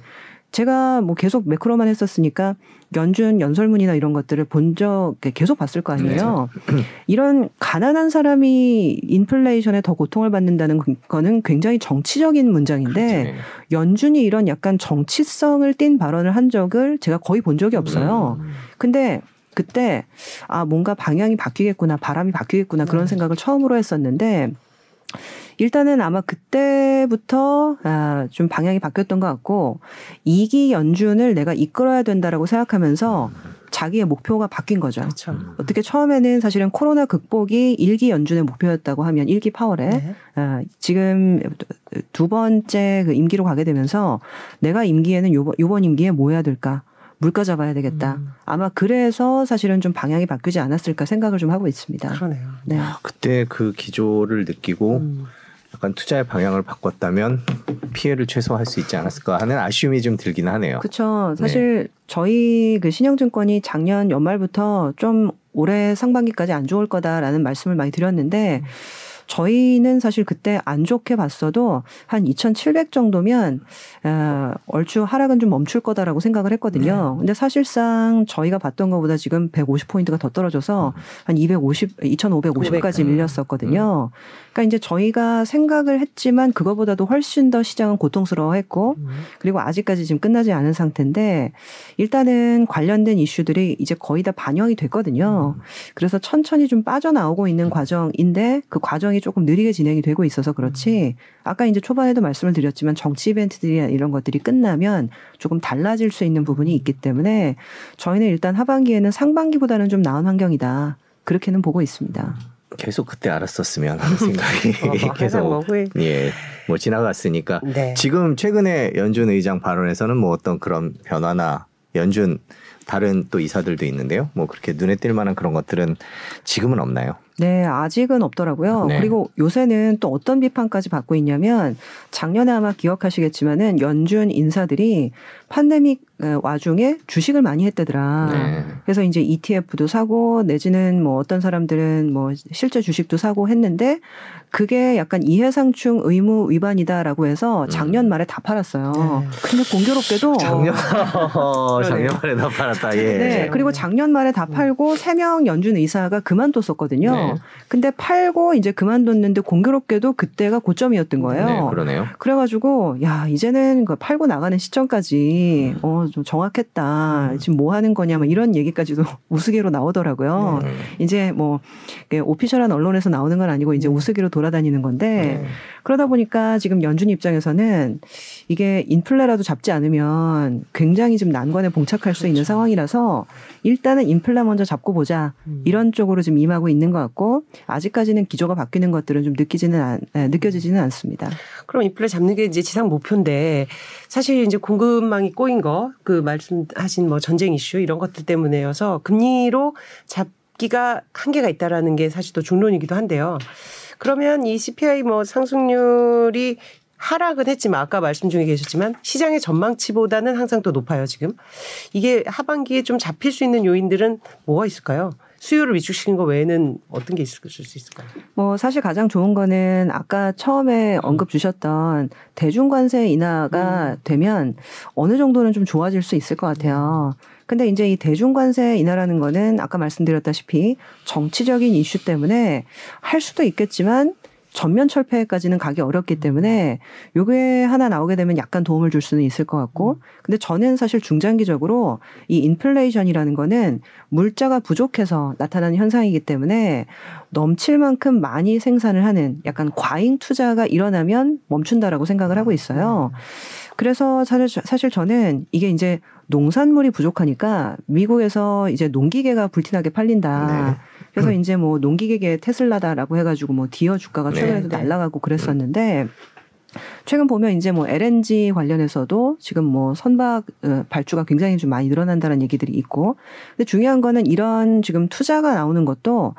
제가 뭐 계속 매크로만 했었으니까 연준 연설문이나 이런 것들을 본 적 계속 봤을 거 아니에요. 이런 가난한 사람이 인플레이션에 더 고통을 받는다는 거는 굉장히 정치적인 문장인데 그렇죠. 연준이 이런 약간 정치성을 띤 발언을 한 적을 제가 거의 본 적이 없어요. 음. 근데 그때 아 뭔가 방향이 바뀌겠구나 바람이 바뀌겠구나 그런 네. 생각을 처음으로 했었는데 일단은 아마 그때부터 아, 좀 방향이 바뀌었던 것 같고 이기 연준을 내가 이끌어야 된다라고 생각하면서 자기의 목표가 바뀐 거죠. 그렇죠. 어떻게 처음에는 사실은 코로나 극복이 일기 연준의 목표였다고 하면 일기 파월에 네. 아, 지금 두 번째 그 임기로 가게 되면서 내가 임기에는 요번, 요번 임기에 뭐 해야 될까? 물가 잡아야 되겠다. 음. 아마 그래서 사실은 좀 방향이 바뀌지 않았을까 생각을 좀 하고 있습니다. 그러네요. 네. 그때 그 기조를 느끼고 음. 약간 투자의 방향을 바꿨다면 피해를 최소화할 수 있지 않았을까 하는 아쉬움이 좀 들긴 하네요. 그렇죠. 사실 저희 그 신영증권이 작년 연말부터 좀 올해 상반기까지 안 좋을 거다라는 말씀을 많이 드렸는데 저희는 사실 그때 안 좋게 봤어도 한 2,700 정도면 어, 얼추 하락은 좀 멈출 거다라고 생각을 했거든요. 근데 사실상 저희가 봤던 것보다 지금 150포인트가 더 떨어져서 한 250, 2,550까지 음. 밀렸었거든요. 그러니까 이제 저희가 생각을 했지만 그거보다도 훨씬 더 시장은 고통스러워했고 음. 그리고 아직까지 지금 끝나지 않은 상태인데 일단은 관련된 이슈들이 이제 거의 다 반영이 됐거든요. 그래서 천천히 좀 빠져나오고 있는 과정인데 그 과정이 조금 느리게 진행이 되고 있어서 그렇지 아까 이제 초반에도 말씀을 드렸지만 정치 이벤트들이나 이런 것들이 끝나면 조금 달라질 수 있는 부분이 있기 때문에 저희는 일단 하반기에는 상반기보다는 좀 나은 환경이다. 그렇게는 보고 있습니다. 계속 그때 알았었으면 하는 생각이 어, 항상 계속 뭐. 예, 뭐 지나갔으니까 네. 지금 최근에 연준 의장 발언에서는 뭐 어떤 그런 변화나 연준 다른 또 이사들도 있는데요. 뭐 그렇게 눈에 띌 만한 그런 것들은 지금은 없나요? 네, 아직은 없더라고요. 네. 그리고 요새는 또 어떤 비판까지 받고 있냐면 작년에 아마 기억하시겠지만은 연준 인사들이 팬데믹 어, 와중에 주식을 많이 했대더라. 네. 그래서 이제 ETF도 사고 내지는 뭐 어떤 사람들은 뭐 실제 주식도 사고 했는데 그게 약간 이해상충 의무 위반이다라고 해서 작년 말에 다 팔았어요. 네. 근데 공교롭게도 음. 작년 작년 말에 나 팔았다. 예. 네, 그리고 작년 말에 다 팔고 세 명 연준 의사가 그만뒀었거든요. 네. 근데 팔고 이제 그만뒀는데 공교롭게도 그때가 고점이었던 거예요. 네, 그러네요. 그래가지고 야 이제는 그 팔고 나가는 시점까지 어좀 정확했다. 지금 뭐 하는 거냐 막 이런 얘기까지도 우스개로 나오더라고요. 음. 이제 뭐 오피셜한 언론에서 나오는 건 아니고 이제 우스개로 돌아다니는 건데 네. 그러다 보니까 지금 연준 입장에서는 이게 인플레라도 잡지 않으면 굉장히 좀 난관에 봉착할 수 있는 상황이라서 일단은 인플레 먼저 잡고 보자 음. 이런 쪽으로 좀 임하고 있는 것 같고 아직까지는 기조가 바뀌는 것들은 좀 느끼지는 않, 에, 느껴지지는 않습니다. 그럼 인플레 잡는 게 이제 지상 목표인데 사실 이제 공급망이 꼬인 거 그 말씀하신 뭐 전쟁 이슈 이런 것들 때문에여서 금리로 잡기가 한계가 있다라는 게 사실 또 중론이기도 한데요. 그러면 이 CPI 뭐 상승률이 하락은 했지만 아까 말씀 중에 계셨지만 시장의 전망치보다는 항상 또 높아요 지금 이게 하반기에 좀 잡힐 수 있는 요인들은 뭐가 있을까요? 수요를 위축시킨 거 외에는 어떤 게 있을 수 있을까요? 뭐 사실 가장 좋은 거는 아까 처음에 언급 주셨던 대중관세 인하가 되면 어느 정도는 좀 좋아질 수 있을 것 같아요. 근데 이제 이 대중관세 인하라는 거는 아까 말씀드렸다시피 정치적인 이슈 때문에 할 수도 있겠지만 전면 철폐까지는 가기 어렵기 때문에 요게 하나 나오게 되면 약간 도움을 줄 수는 있을 것 같고 근데 저는 사실 중장기적으로 이 인플레이션이라는 거는 물자가 부족해서 나타나는 현상이기 때문에 넘칠 만큼 많이 생산을 하는 약간 과잉 투자가 일어나면 멈춘다라고 생각을 하고 있어요. 그래서 사실, 사실 저는 이게 이제 농산물이 부족하니까 미국에서 이제 농기계가 불티나게 팔린다. 네. 그래서 이제 뭐 농기계계 테슬라다라고 해가지고 뭐 디어 주가가 네. 최근에도 네. 날아가고 그랬었는데 최근 보면 이제 뭐 LNG 관련해서도 지금 뭐 선박 어, 발주가 굉장히 좀 많이 늘어난다는 얘기들이 있고 근데 중요한 거는 이런 지금 투자가 나오는 것도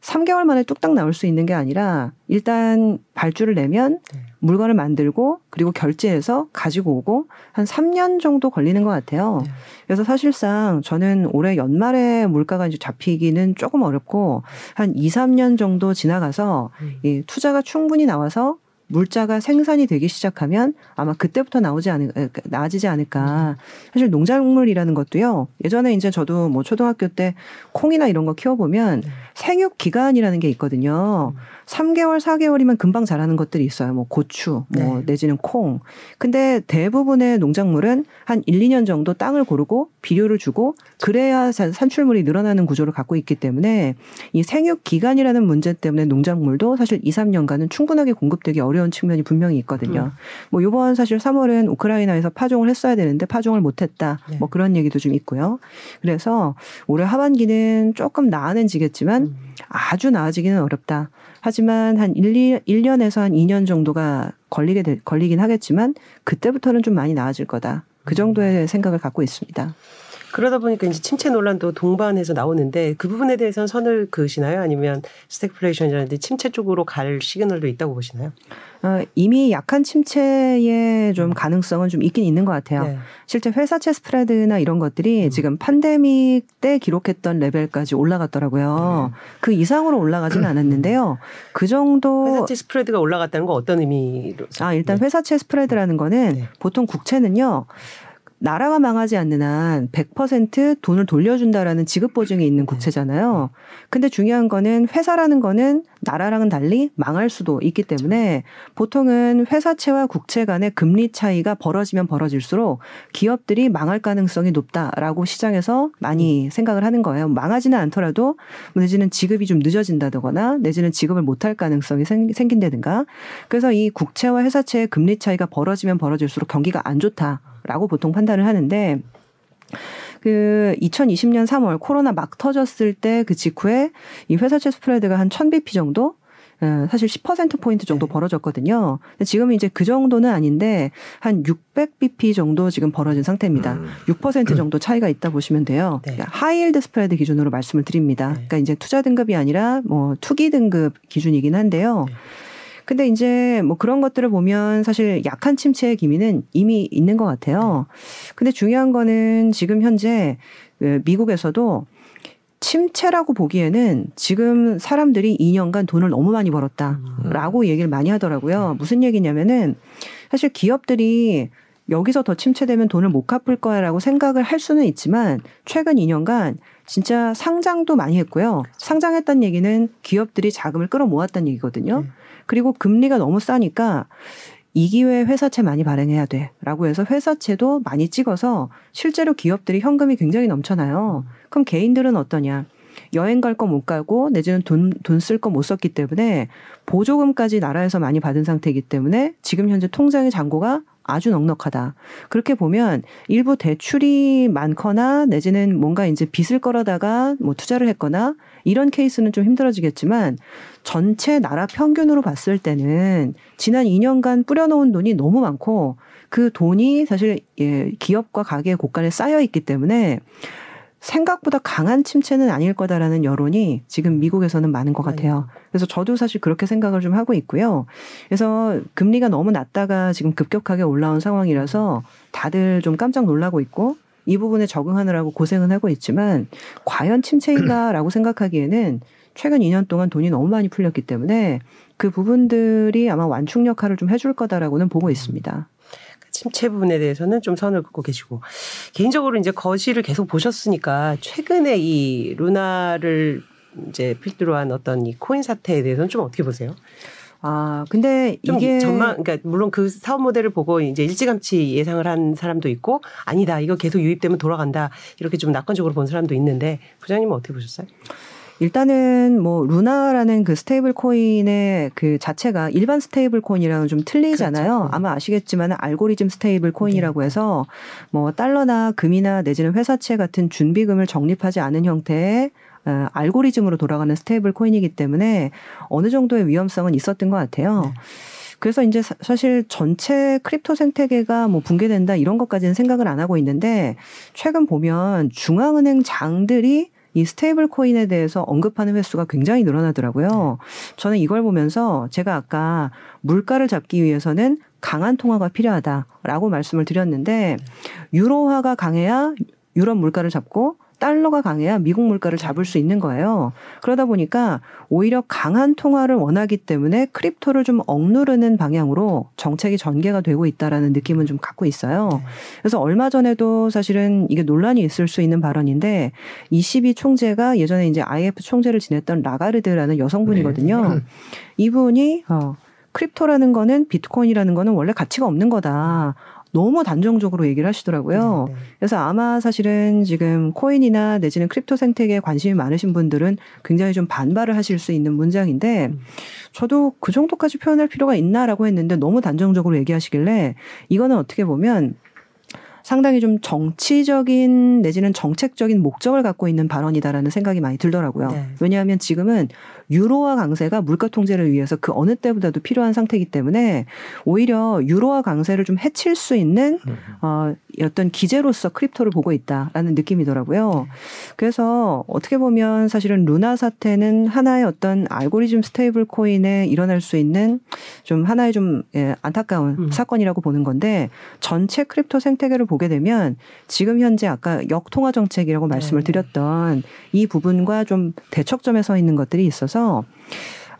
3개월 만에 뚝딱 나올 수 있는 게 아니라 일단 발주를 내면 네. 물건을 만들고 그리고 결제해서 가지고 오고 한 3년 정도 걸리는 것 같아요. 네. 그래서 사실상 저는 올해 연말에 물가가 이제 잡히기는 조금 어렵고 한 2, 3년 정도 지나가서 음. 이 투자가 충분히 나와서 물자가 생산이 되기 시작하면 아마 그때부터 나오지 않을 에, 나아지지 않을까. 사실 농작물이라는 것도요. 예전에 이제 저도 뭐 초등학교 때 콩이나 이런 거 키워 보면 네. 생육 기간이라는 게 있거든요. 음. 3개월, 4개월이면 금방 자라는 것들이 있어요. 뭐 고추, 뭐 네. 내지는 콩. 근데 대부분의 농작물은 한 1, 2년 정도 땅을 고르고 비료를 주고 그래야 산- 산출물이 늘어나는 구조를 갖고 있기 때문에 이 생육 기간이라는 문제 때문에 농작물도 사실 2, 3년간은 충분하게 공급되기 어려운 측면이 분명히 있거든요. 뭐 요번 사실 3월은 우크라이나에서 파종을 했어야 되는데 파종을 못 했다. 네. 뭐 그런 얘기도 좀 있고요. 그래서 올해 하반기는 조금 나아는 지겠지만 음. 아주 나아지기는 어렵다. 하지만 한 1, 2, 1년에서 한 2년 정도가 걸리게 될- 걸리긴 하겠지만 그때부터는 좀 많이 나아질 거다. 그 정도의 생각을 갖고 있습니다. 그러다 보니까 이제 침체 논란도 동반해서 나오는데 그 부분에 대해서는 선을 그으시나요? 아니면 스태그플레이션이라든지 침체 쪽으로 갈 시그널도 있다고 보시나요? 어, 이미 약한 침체의 좀 가능성은 좀 있긴 있는 것 같아요. 네. 실제 회사채 spread나 이런 것들이 음. 지금 팬데믹 때 기록했던 레벨까지 올라갔더라고요. 그 이상으로 올라가지는 않았는데요. 그 정도 회사채 스프레드가 올라갔다는 건 어떤 의미로? 아, 일단 네. 회사채 스프레드라는 거는 네. 보통 국채는요. 나라가 망하지 않는 한 100% 돈을 돌려준다라는 지급 보증이 있는 네. 국채잖아요. 근데 중요한 거는 회사라는 거는 나라랑은 달리 망할 수도 있기 때문에 보통은 회사채와 국채 간의 금리 차이가 벌어지면 벌어질수록 기업들이 망할 가능성이 높다라고 시장에서 많이 생각을 하는 거예요. 망하지는 않더라도 내지는 지급이 좀 늦어진다거나 내지는 지급을 못할 가능성이 생, 생긴다든가 그래서 이 국채와 회사채의 금리 차이가 벌어지면 벌어질수록 경기가 안 좋다 라고 보통 판단을 하는데 그 2020년 3월 코로나 막 터졌을 때 그 직후에 이 회사채 spread가 한 1000bp 정도 어, 사실 10%포인트 정도 네. 벌어졌거든요. 근데 지금 이제 그 정도는 아닌데 한 600bp 정도 지금 벌어진 상태입니다. 음. 6% 정도 차이가 있다 보시면 돼요. 네. 그러니까 high yield spread 기준으로 말씀을 드립니다. 네. 그러니까 이제 투자 등급이 아니라 뭐 투기 등급 기준이긴 한데요. 네. 근데 이제 뭐 그런 것들을 보면 사실 약한 침체의 기미는 이미 있는 것 같아요. 근데 중요한 거는 지금 현재 그 미국에서도 침체라고 보기에는 지금 사람들이 2년간 돈을 너무 많이 벌었다라고 얘기를 많이 하더라고요. 무슨 얘기냐면은 사실 기업들이 여기서 더 침체되면 돈을 못 갚을 거야라고 생각을 할 수는 있지만 최근 2년간 진짜 상장도 많이 했고요. 상장했다는 얘기는 기업들이 자금을 끌어모았다는 얘기거든요. 네. 그리고 금리가 너무 싸니까 이 기회에 회사채 많이 발행해야 돼 라고 해서 회사채도 많이 찍어서 실제로 기업들이 현금이 굉장히 넘쳐나요. 그럼 개인들은 어떠냐? 여행 갈 거 못 가고 내지는 돈 돈 쓸 거 못 썼기 때문에 보조금까지 나라에서 많이 받은 상태이기 때문에 지금 현재 통장의 잔고가 아주 넉넉하다. 그렇게 보면 일부 대출이 많거나 내지는 뭔가 이제 빚을 걸어다가 뭐 투자를 했거나 이런 케이스는 좀 힘들어지겠지만 전체 나라 평균으로 봤을 때는 지난 2년간 뿌려놓은 돈이 너무 많고 그 돈이 사실 예, 기업과 가게의 곳간에 쌓여 있기 때문에 생각보다 강한 침체는 아닐 거다라는 여론이 지금 미국에서는 많은 것 같아요. 그래서 저도 사실 그렇게 생각을 좀 하고 있고요. 그래서 금리가 너무 낮다가 지금 급격하게 올라온 상황이라서 다들 좀 깜짝 놀라고 있고 이 부분에 적응하느라고 고생은 하고 있지만 과연 침체인가라고 생각하기에는 최근 2년 동안 돈이 너무 많이 풀렸기 때문에 그 부분들이 아마 완충 역할을 좀 해줄 거다라고는 보고 있습니다. 침체 부분에 대해서는 좀 선을 긋고 계시고 개인적으로 이제 거시를 계속 보셨으니까 최근에 이 루나를 이제 필두로 한 어떤 이 코인 사태에 대해서는 좀 어떻게 보세요? 아, 근데 좀 이게 전망 그러니까 물론 그 사업 모델을 보고 이제 일찌감치 예상을 한 사람도 있고 아니다 이거 계속 유입되면 돌아간다 이렇게 좀 낙관적으로 본 사람도 있는데 부장님은 어떻게 보셨어요? 일단은 뭐 루나라는 그 stable coin의 그 자체가 일반 stable coin이랑은 좀 틀리잖아요. 그렇죠. 아마 아시겠지만 알고리즘 stable coin이라고 해서 뭐 달러나 금이나 내지는 회사채 같은 준비금을 적립하지 않은 형태의 어, 알고리즘으로 돌아가는 stable coin이기 때문에 어느 정도의 위험성은 있었던 것 같아요. 네. 그래서 이제 사- 사실 전체 crypto 생태계가 뭐 붕괴된다 이런 것까지는 생각을 안 하고 있는데 최근 보면 중앙은행 장들이 이 stable coin에 대해서 언급하는 횟수가 굉장히 늘어나더라고요. 저는 이걸 보면서 제가 아까 물가를 잡기 위해서는 강한 통화가 필요하다라고 말씀을 드렸는데 유로화가 강해야 유럽 물가를 잡고 달러가 강해야 미국 물가를 잡을 수 있는 거예요. 그러다 보니까 오히려 강한 통화를 원하기 때문에 crypto를 좀 억누르는 방향으로 정책이 전개가 되고 있다라는 느낌은 좀 갖고 있어요. 그래서 얼마 전에도 사실은 이게 논란이 있을 수 있는 발언인데 ECB 총재가 예전에 이제 IMF 총재를 지냈던 라가르드라는 여성분이거든요. 이분이 어 crypto라는 거는 비트코인이라는 거는 원래 가치가 없는 거다. 너무 단정적으로 얘기를 하시더라고요. 네, 네. 그래서 아마 사실은 지금 코인이나 내지는 crypto 생태계에 관심이 많으신 분들은 굉장히 좀 반발을 하실 수 있는 문장인데 음. 저도 그 정도까지 표현할 필요가 있나라고 했는데 너무 단정적으로 얘기하시길래 이거는 어떻게 보면 상당히 좀 정치적인 내지는 정책적인 목적을 갖고 있는 발언이다라는 생각이 많이 들더라고요. 네. 왜냐하면 지금은 유로화 강세가 물가 통제를 위해서 그 어느 때보다도 필요한 상태이기 때문에 오히려 유로화 강세를 좀 해칠 수 있는 어, 어떤 기제로서 crypto를 보고 있다라는 느낌이더라고요. 그래서 어떻게 보면 사실은 루나 사태는 하나의 어떤 알고리즘 stable coin에 일어날 수 있는 좀 하나의 좀 예, 안타까운 음. 사건이라고 보는 건데 전체 crypto 생태계를 보게 되면 지금 현재 아까 역통화 정책이라고 말씀을 네. 드렸던 이 부분과 좀 대척점에 서 있는 것들이 있어서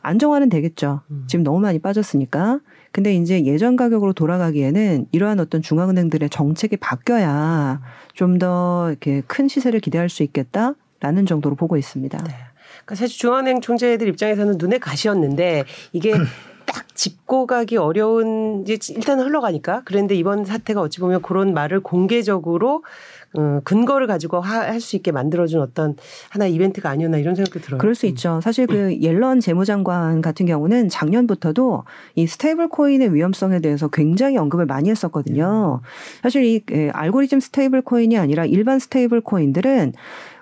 안정화는 되겠죠. 음. 지금 너무 많이 빠졌으니까. 근데 이제 예전 가격으로 돌아가기에는 이러한 어떤 중앙은행들의 정책이 바뀌어야 좀 더 이렇게 큰 시세를 기대할 수 있겠다라는 정도로 보고 있습니다. 네. 그러니까 사실 중앙은행 총재들 입장에서는 눈에 가시였는데 이게 딱 짚고 가기 어려운 이제 일단 흘러가니까 그런데 이번 사태가 어찌 보면 그런 말을 공개적으로 어, 근거를 가지고 할 수 있게 만들어준 어떤 하나의 이벤트가 아니었나 이런 생각도 들어요. 그럴 수 있죠. 사실 그 옐런 재무장관 같은 경우는 작년부터도 이 stable coin의 위험성에 대해서 굉장히 언급을 많이 했었거든요. 사실 이 에, 알고리즘 stable coin이 아니라 일반 stable coin들은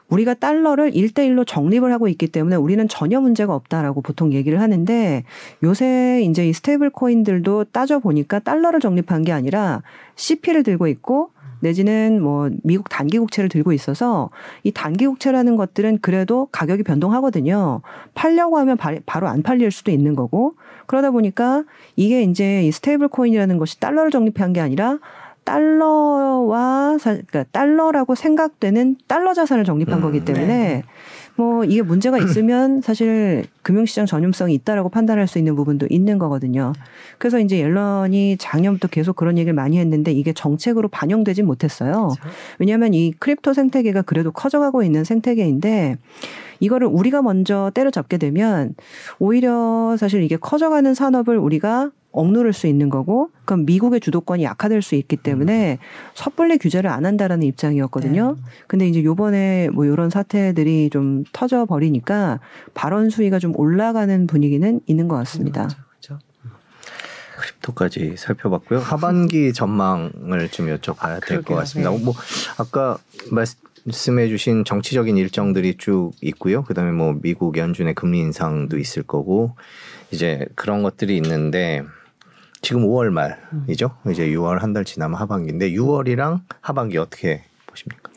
우리가 달러를 일대일로 적립을 하고 있기 때문에 우리는 전혀 문제가 없다라고 보통 얘기를 하는데 요새 이제 이 stable coin들도 따져 보니까 달러를 적립한 게 아니라 CP를 들고 있고 내지는 뭐 미국 단기 국채를 들고 있어서 이 단기 국채라는 것들은 그래도 가격이 변동하거든요. 팔려고 하면 바, 바로 안 팔릴 수도 있는 거고 그러다 보니까 이게 이제 이 stable coin이라는 것이 달러를 적립한 게 아니라 달러와 사, 그러니까 달러라고 생각되는 달러 자산을 적립한 음, 거기 때문에 네. 뭐 이게 문제가 있으면 사실 금융시장 전염성이 있다라고 판단할 수 있는 부분도 있는 거거든요. 그래서 이제 옐런이 작년부터 계속 그런 얘기를 많이 했는데 이게 정책으로 반영되진 못했어요. 그렇죠. 왜냐하면 이 crypto 생태계가 그래도 커져가고 있는 생태계인데 이거를 우리가 먼저 때려잡게 되면 오히려 사실 이게 커져가는 산업을 우리가 억누를 수 있는 거고 그럼 미국의 주도권이 약화될 수 있기 때문에 섣불리 규제를 안 한다라는 입장이었거든요. 네. 근데 이제 요번에 뭐 이런 사태들이 좀 터져 버리니까 발언 수위가 좀 올라가는 분위기는 있는 것 같습니다. 그렇죠. 크립토까지 살펴봤고요. 하반기 전망을 좀 여쭤봐야 될 것. 같습니다. 네. 뭐 아까 말씀해주신 정치적인 일정들이 쭉 있고요. 그다음에 뭐 미국 연준의 금리 인상도 있을 거고 이제 그런 것들이 있는데 지금 5월 말이죠. 이제 6월 한 달 지나면 하반기인데 6월이랑 하반기 어떻게 보십니까?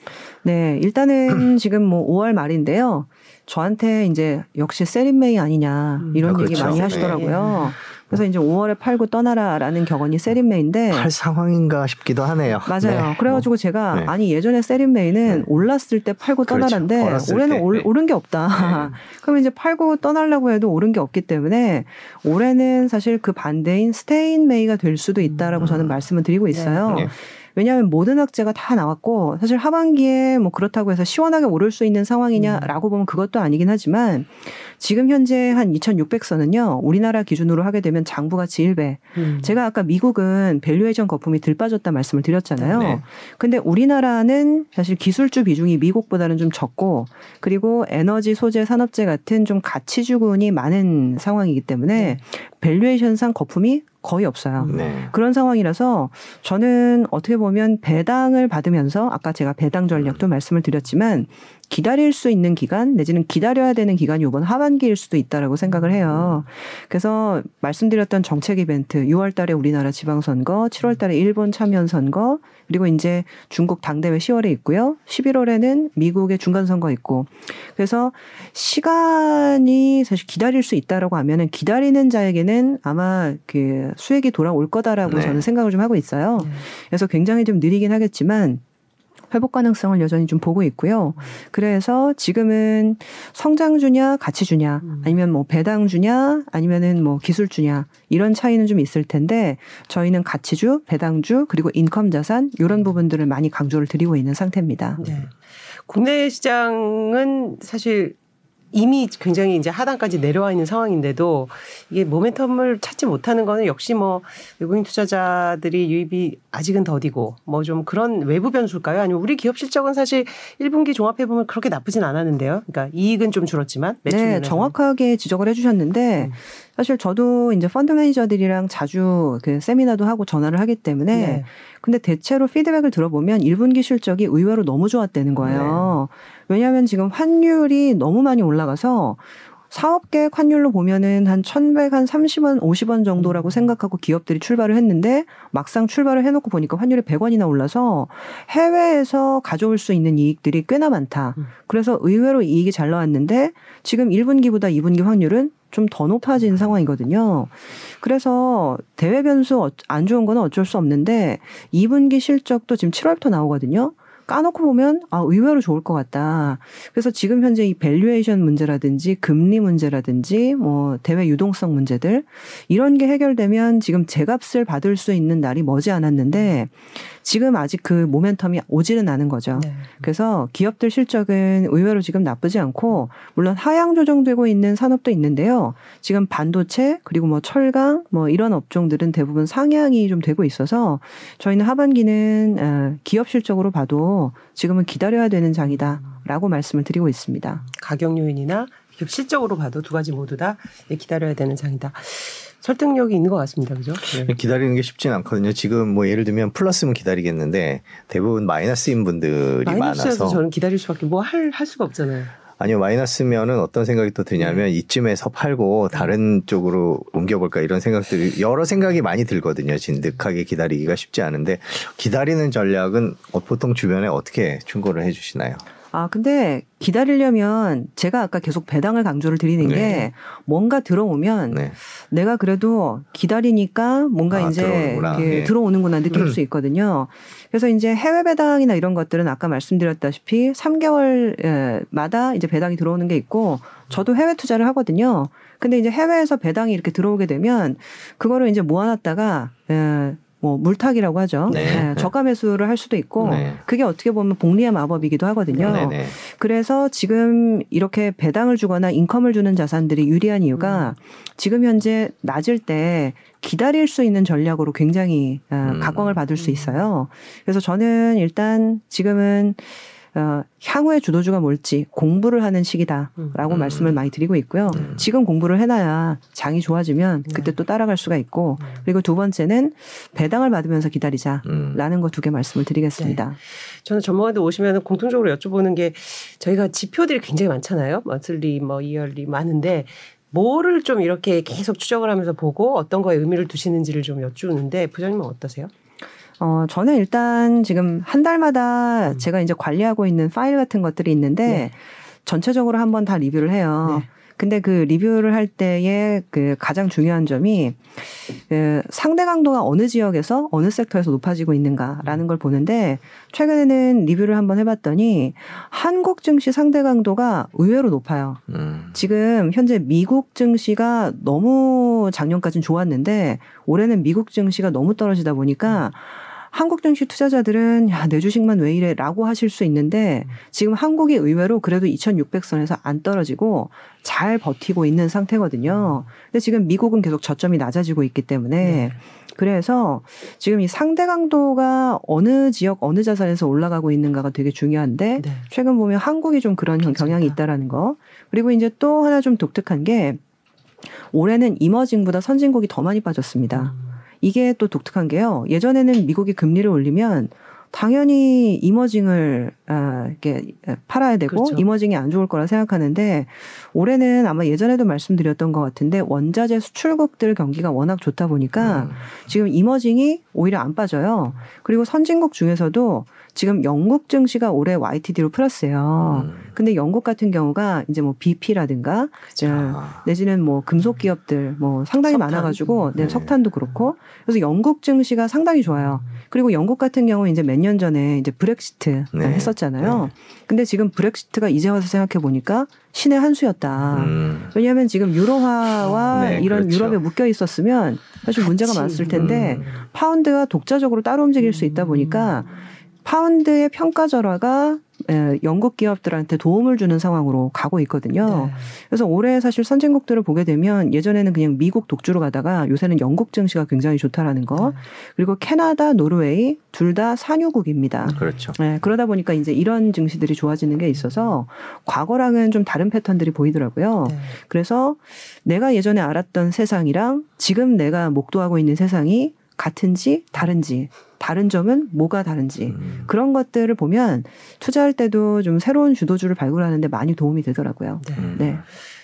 네, 일단은 지금 뭐 5월 말인데요. 저한테 이제 역시 세린메이 아니냐 음. 이런 아, 얘기 그렇죠. 많이 네. 하시더라고요. 그래서 이제 5월에 팔고 떠나라라는 격언이 세린메이인데 할 상황인가 싶기도 하네요. 맞아요. 네. 그래가지고 제가 네. 아니 예전에 세린메이는 네. 올랐을 때 팔고 그렇죠. 떠나는데 올랐을 올해는 때, 올, 네. 오른 게 없다. 그러면 이제 팔고 떠나려고 해도 오른 게 없기 때문에 올해는 사실 그 반대인 stay in May가 될 수도 있다라고 음. 저는 말씀을 드리고 있어요. 네. 왜냐하면 모든 악재가 다 나왔고 사실 하반기에 뭐 그렇다고 해서 시원하게 오를 수 있는 상황이냐라고 보면 그것도 아니긴 하지만 지금 현재 한 2,600선은요 우리나라 기준으로 하게 되면 장부가치 1배. 음. 제가 아까 미국은 valuation 거품이 덜 빠졌다 말씀을 드렸잖아요. 네. 근데 우리나라는 사실 기술주 비중이 미국보다는 좀 적고 그리고 에너지 소재 산업재 같은 좀 가치주군이 많은 상황이기 때문에 밸류에이션상 거품이 거의 없어요. 네. 그런 상황이라서 저는 어떻게 보면 배당을 받으면서 아까 제가 배당 전략도 말씀을 드렸지만 기다릴 수 있는 기간 내지는 기다려야 되는 기간이 이번 하반기일 수도 있다라고 생각을 해요. 그래서 말씀드렸던 정책 이벤트 6월 달에 우리나라 지방선거, 7월 달에 일본 참여연 선거, 그리고 이제 중국 당대회 10월에 있고요. 11월에는 미국의 중간 선거 있고. 그래서 시간이 사실 기다릴 수 있다라고 하면은 기다리는 자에게는 아마 그 수익이 돌아올 거다라고 네. 저는 생각을 좀 하고 있어요. 네. 그래서 굉장히 좀 느리긴 하겠지만 회복 가능성을 여전히 좀 보고 있고요. 그래서 지금은 성장 주냐 가치 주냐 음. 아니면 뭐 배당 주냐 아니면은 뭐 기술 주냐 이런 차이는 좀 있을 텐데 저희는 가치주, 배당주 그리고 인컴 자산 이런 부분들을 많이 강조를 드리고 있는 상태입니다. 네. 국내 시장은 사실 이미 굉장히 이제 하단까지 내려와 있는 상황인데도 이게 모멘텀을 찾지 못하는 거는 역시 뭐 외국인 투자자들이 유입이 아직은 더디고 뭐 좀 그런 외부 변수일까요? 아니면 우리 기업 실적은 사실 1분기 종합해 보면 그렇게 나쁘진 않았는데요. 그러니까 이익은 좀 줄었지만 매출 네. 정확하게 지적을 해 주셨는데 음. 사실 저도 이제 펀드 매니저들이랑 자주 그 세미나도 하고 전화를 하기 때문에 네. 근데 대체로 피드백을 들어보면 1분기 실적이 의외로 너무 좋았다는 거예요. 네. 왜냐하면 지금 환율이 너무 많이 올라가서 사업계획 환율로 보면은 한 1100, 한 30원, 50원 정도라고 음. 생각하고 기업들이 출발을 했는데 막상 출발을 해놓고 보니까 환율이 100원이나 올라서 해외에서 가져올 수 있는 이익들이 꽤나 많다. 음. 그래서 의외로 이익이 잘 나왔는데 지금 1분기보다 2분기 환율은 좀 더 높아진 상황이거든요. 그래서 대외 변수 어- 안 좋은 거는 어쩔 수 없는데 2분기 실적도 지금 7월부터 나오거든요. 까놓고 보면 아 의외로 좋을 것 같다. 그래서 지금 현재 이 valuation 문제라든지 금리 문제라든지 뭐 대외 유동성 문제들 이런 게 해결되면 지금 제값을 받을 수 있는 날이 머지 않았는데 지금 아직 그 모멘텀이 오지는 않은 거죠. 네. 그래서 기업들 실적은 의외로 지금 나쁘지 않고 물론 하향 조정되고 있는 산업도 있는데요. 지금 반도체 그리고 뭐 철강 뭐 이런 업종들은 대부분 상향이 좀 되고 있어서 저희는 하반기는 어, 기업 실적으로 봐도 지금은 기다려야 되는 장이다라고 말씀을 드리고 있습니다. 가격 요인이나 실적으로 봐도 두 가지 모두 다 기다려야 되는 장이다. 설득력이 있는 것 같습니다. 그죠? 네. 기다리는 게 쉽진 않거든요. 지금 뭐 예를 들면 플러스면 기다리겠는데 대부분 마이너스인 분들이 마이너스여서 많아서 저는 기다릴 수밖에 뭐 할 할 수가 없잖아요. 아니요 마이너스면은 어떤 생각이 또 드냐면 네. 이쯤에서 팔고 다른 쪽으로 옮겨볼까 이런 생각들이 여러 생각이 많이 들거든요. 진득하게 기다리기가 쉽지 않은데 기다리는 전략은 어, 보통 주변에 어떻게 충고를 해주시나요? 아, 근데 기다리려면 제가 아까 계속 배당을 강조를 드리는 네. 게 뭔가 들어오면 네. 내가 그래도 기다리니까 뭔가 아, 이제 예. 들어오는구나 느낄 수 있거든요. 그래서 이제 해외 배당이나 이런 것들은 아까 말씀드렸다시피 3개월마다 이제 배당이 들어오는 게 있고 저도 해외 투자를 하거든요. 근데 이제 해외에서 배당이 이렇게 들어오게 되면 그거를 이제 모아놨다가 에, 뭐 물타기라고 하죠. 네. 예, 저가 매수를 할 수도 있고 네. 그게 어떻게 보면 복리의 마법이기도 하거든요. 네네. 그래서 지금 이렇게 배당을 주거나 인컴을 주는 자산들이 유리한 이유가 지금 현재 낮을 때 기다릴 수 있는 전략으로 굉장히 어, 음. 각광을 받을 수 있어요. 그래서 저는 일단 지금은 어, 향후의 주도주가 뭘지 공부를 하는 시기다라고 음. 말씀을 많이 드리고 있고요. 음. 지금 공부를 해놔야 장이 좋아지면 그때 네. 또 따라갈 수가 있고 음. 그리고 두 번째는 배당을 받으면서 기다리자라는 음. 거두 개 말씀을 드리겠습니다. 저는 전문가들 오시면 공통적으로 여쭤보는 게 저희가 지표들이 굉장히 많잖아요. 먼슬리, 뭐 이열리 많은데 뭐를 좀 이렇게 계속 추적을 하면서 보고 어떤 거에 의미를 두시는지를 좀 여쭈는데 부장님은 어떠세요? 어, 저는 일단 지금 한 달마다 음. 제가 이제 관리하고 있는 파일 같은 것들이 있는데 네. 전체적으로 한번 다 리뷰를 해요. 네. 근데 그 리뷰를 할 때의 그 가장 중요한 점이 그 상대 강도가 어느 지역에서 어느 섹터에서 높아지고 있는가라는 걸 보는데 최근에는 리뷰를 한번 해봤더니 한국 증시 상대 강도가 의외로 높아요. 음. 지금 현재 미국 증시가 너무 작년까지는 좋았는데 올해는 미국 증시가 너무 떨어지다 보니까 한국 증시 투자자들은 야, 내 주식만 왜 이래 라고 하실 수 있는데 지금 한국이 의외로 그래도 2,600선에서 안 떨어지고 잘 버티고 있는 상태거든요. 근데 지금 미국은 계속 저점이 낮아지고 있기 때문에 네. 그래서 지금 이 상대 강도가 어느 지역 어느 자산에서 올라가고 있는가가 되게 중요한데 네. 최근 보면 한국이 좀 그런 괜찮다. 경향이 있다라는 거. 그리고 이제 또 하나 좀 독특한 게 올해는 이머징보다 선진국이 더 많이 빠졌습니다. 음. 이게 또 독특한 게요. 예전에는 미국이 금리를 올리면 당연히 이머징을 아, 이렇게 팔아야 되고 그렇죠. 이머징이 안 좋을 거라 생각하는데 올해는 아마 예전에도 말씀드렸던 것 같은데 원자재 수출국들 경기가 워낙 좋다 보니까 음. 지금 이머징이 오히려 안 빠져요. 그리고 선진국 중에서도 지금 영국 증시가 올해 YTD로 플러스예요. 음. 근데 영국 같은 경우가 이제 뭐 BP라든가 그죠. 아. 내지는 뭐 금속 기업들 뭐 상당히 석탄. 많아가지고 네, 네. 석탄도 그렇고 그래서 영국 증시가 상당히 좋아요. 그리고 영국 같은 경우 이제 몇 년 전에 이제 브렉시트 네. 했었잖아요. 근데 지금 브렉시트가 이제 와서 생각해 보니까 신의 한 수였다. 음. 왜냐하면 지금 유로화와 네, 이런 그렇죠. 유럽에 묶여 있었으면 사실 문제가 같이. 많았을 텐데 음. 파운드가 독자적으로 따로 움직일 수 있다 보니까 파운드의 평가절하가 에, 영국 기업들한테 도움을 주는 상황으로 가고 있거든요. 네. 그래서 올해 사실 선진국들을 보게 되면 예전에는 그냥 미국 독주로 가다가 요새는 영국 증시가 굉장히 좋다라는 거. 네. 그리고 캐나다, 노르웨이 둘 다 산유국입니다. 그렇죠. 네, 그러다 보니까 이제 이런 증시들이 좋아지는 게 있어서 과거랑은 좀 다른 패턴들이 보이더라고요. 네. 그래서 내가 예전에 알았던 세상이랑 지금 내가 목도하고 있는 세상이 같은지 다른지 다른 점은 뭐가 다른지 음. 그런 것들을 보면 투자할 때도 좀 새로운 주도주를 발굴하는데 많이 도움이 되더라고요. 네. 음. 네.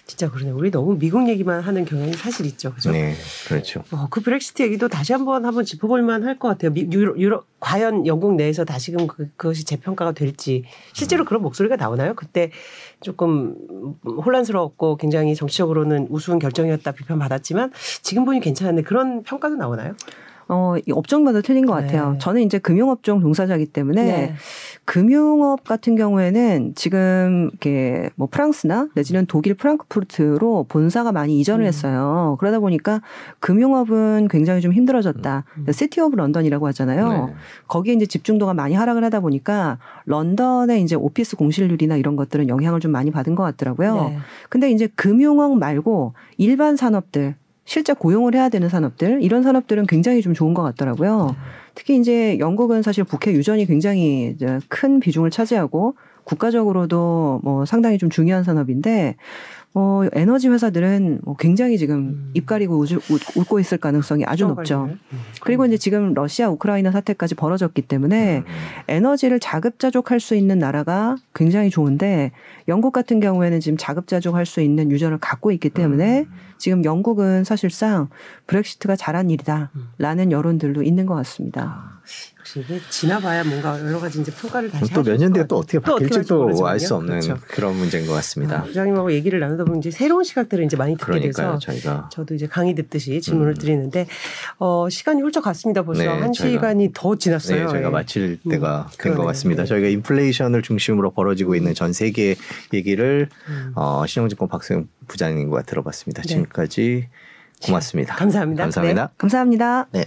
진짜 그러네. 우리 너무 미국 얘기만 하는 경향이 사실 있죠. 그죠? 네, 그렇죠. 어, 그 브렉시트 얘기도 다시 한번 한번 짚어볼만 할 것 같아요. 미- 유럽, 유럽, 과연 영국 내에서 다시금 그, 그것이 재평가가 될지 실제로 그런 목소리가 나오나요? 그때 조금 혼란스러웠고 굉장히 정치적으로는 우스운 결정이었다 비판받았지만 지금 보니 괜찮은데 그런 평가도 나오나요? 어, 이 업종마다 틀린 것 같아요. 네. 저는 이제 금융업종 종사자이기 때문에 금융업 같은 경우에는 지금 이렇게 뭐 프랑스나 내지는 독일 프랑크푸르트로 본사가 많이 이전을 음. 했어요. 그러다 보니까 금융업은 굉장히 좀 힘들어졌다. 음. 시티 오브 런던이라고 하잖아요. 네. 거기에 이제 집중도가 많이 하락을 하다 보니까 런던의 이제 오피스 공실률이나 이런 것들은 영향을 좀 많이 받은 것 같더라고요. 네. 근데 이제 금융업 말고 일반 산업들 실제 고용을 해야 되는 산업들 이런 산업들은 굉장히 좀 좋은 것 같더라고요. 특히 이제 영국은 사실 북해 유전이 굉장히 이제 큰 비중을 차지하고 국가적으로도 뭐 상당히 좀 중요한 산업인데 뭐 에너지 회사들은 뭐 굉장히 지금 음. 입 가리고 우주, 웃고 있을 가능성이 아주 높죠. 음. 그리고 이제 지금 러시아 우크라이나 사태까지 벌어졌기 때문에 음. 에너지를 자급자족할 수 있는 나라가 굉장히 좋은데 영국 같은 경우에는 지금 자급자족할 수 있는 유전을 갖고 있기 때문에 음. 지금 영국은 사실상 브렉시트가 잘한 일이다라는 여론들도 있는 것 같습니다. 역시 이게 지나봐야 뭔가 여러 가지 이제 평가를 다시 또 몇 년 뒤에 또것 어떻게 같아요. 또 어떻게 바뀔지도 바뀔지 알 수. 없는 그렇죠. 그런 문제인 것 같습니다. 아, 부장님하고 얘기를 나누다 보면 이제 새로운 시각들을 이제 많이 듣게 그러니까요, 돼서 저희가 저도 이제 강의 듣듯이 질문을 음. 드리는데 어, 시간이 훌쩍 갔습니다. 벌써 네, 한 저희가- 시간이 더 지났어요. 네, 저희가 예. 마칠 음, 때가 된것 그러네요. 같습니다. 네. 저희가 인플레이션을 중심으로 벌어지고 있는 전 세계 얘기를 음. 어, 신영증권 박수영 부장님과 들어봤습니다. 네. 지금 까지 고맙습니다. 감사합니다. 감사합니다. 감사합니다. 네.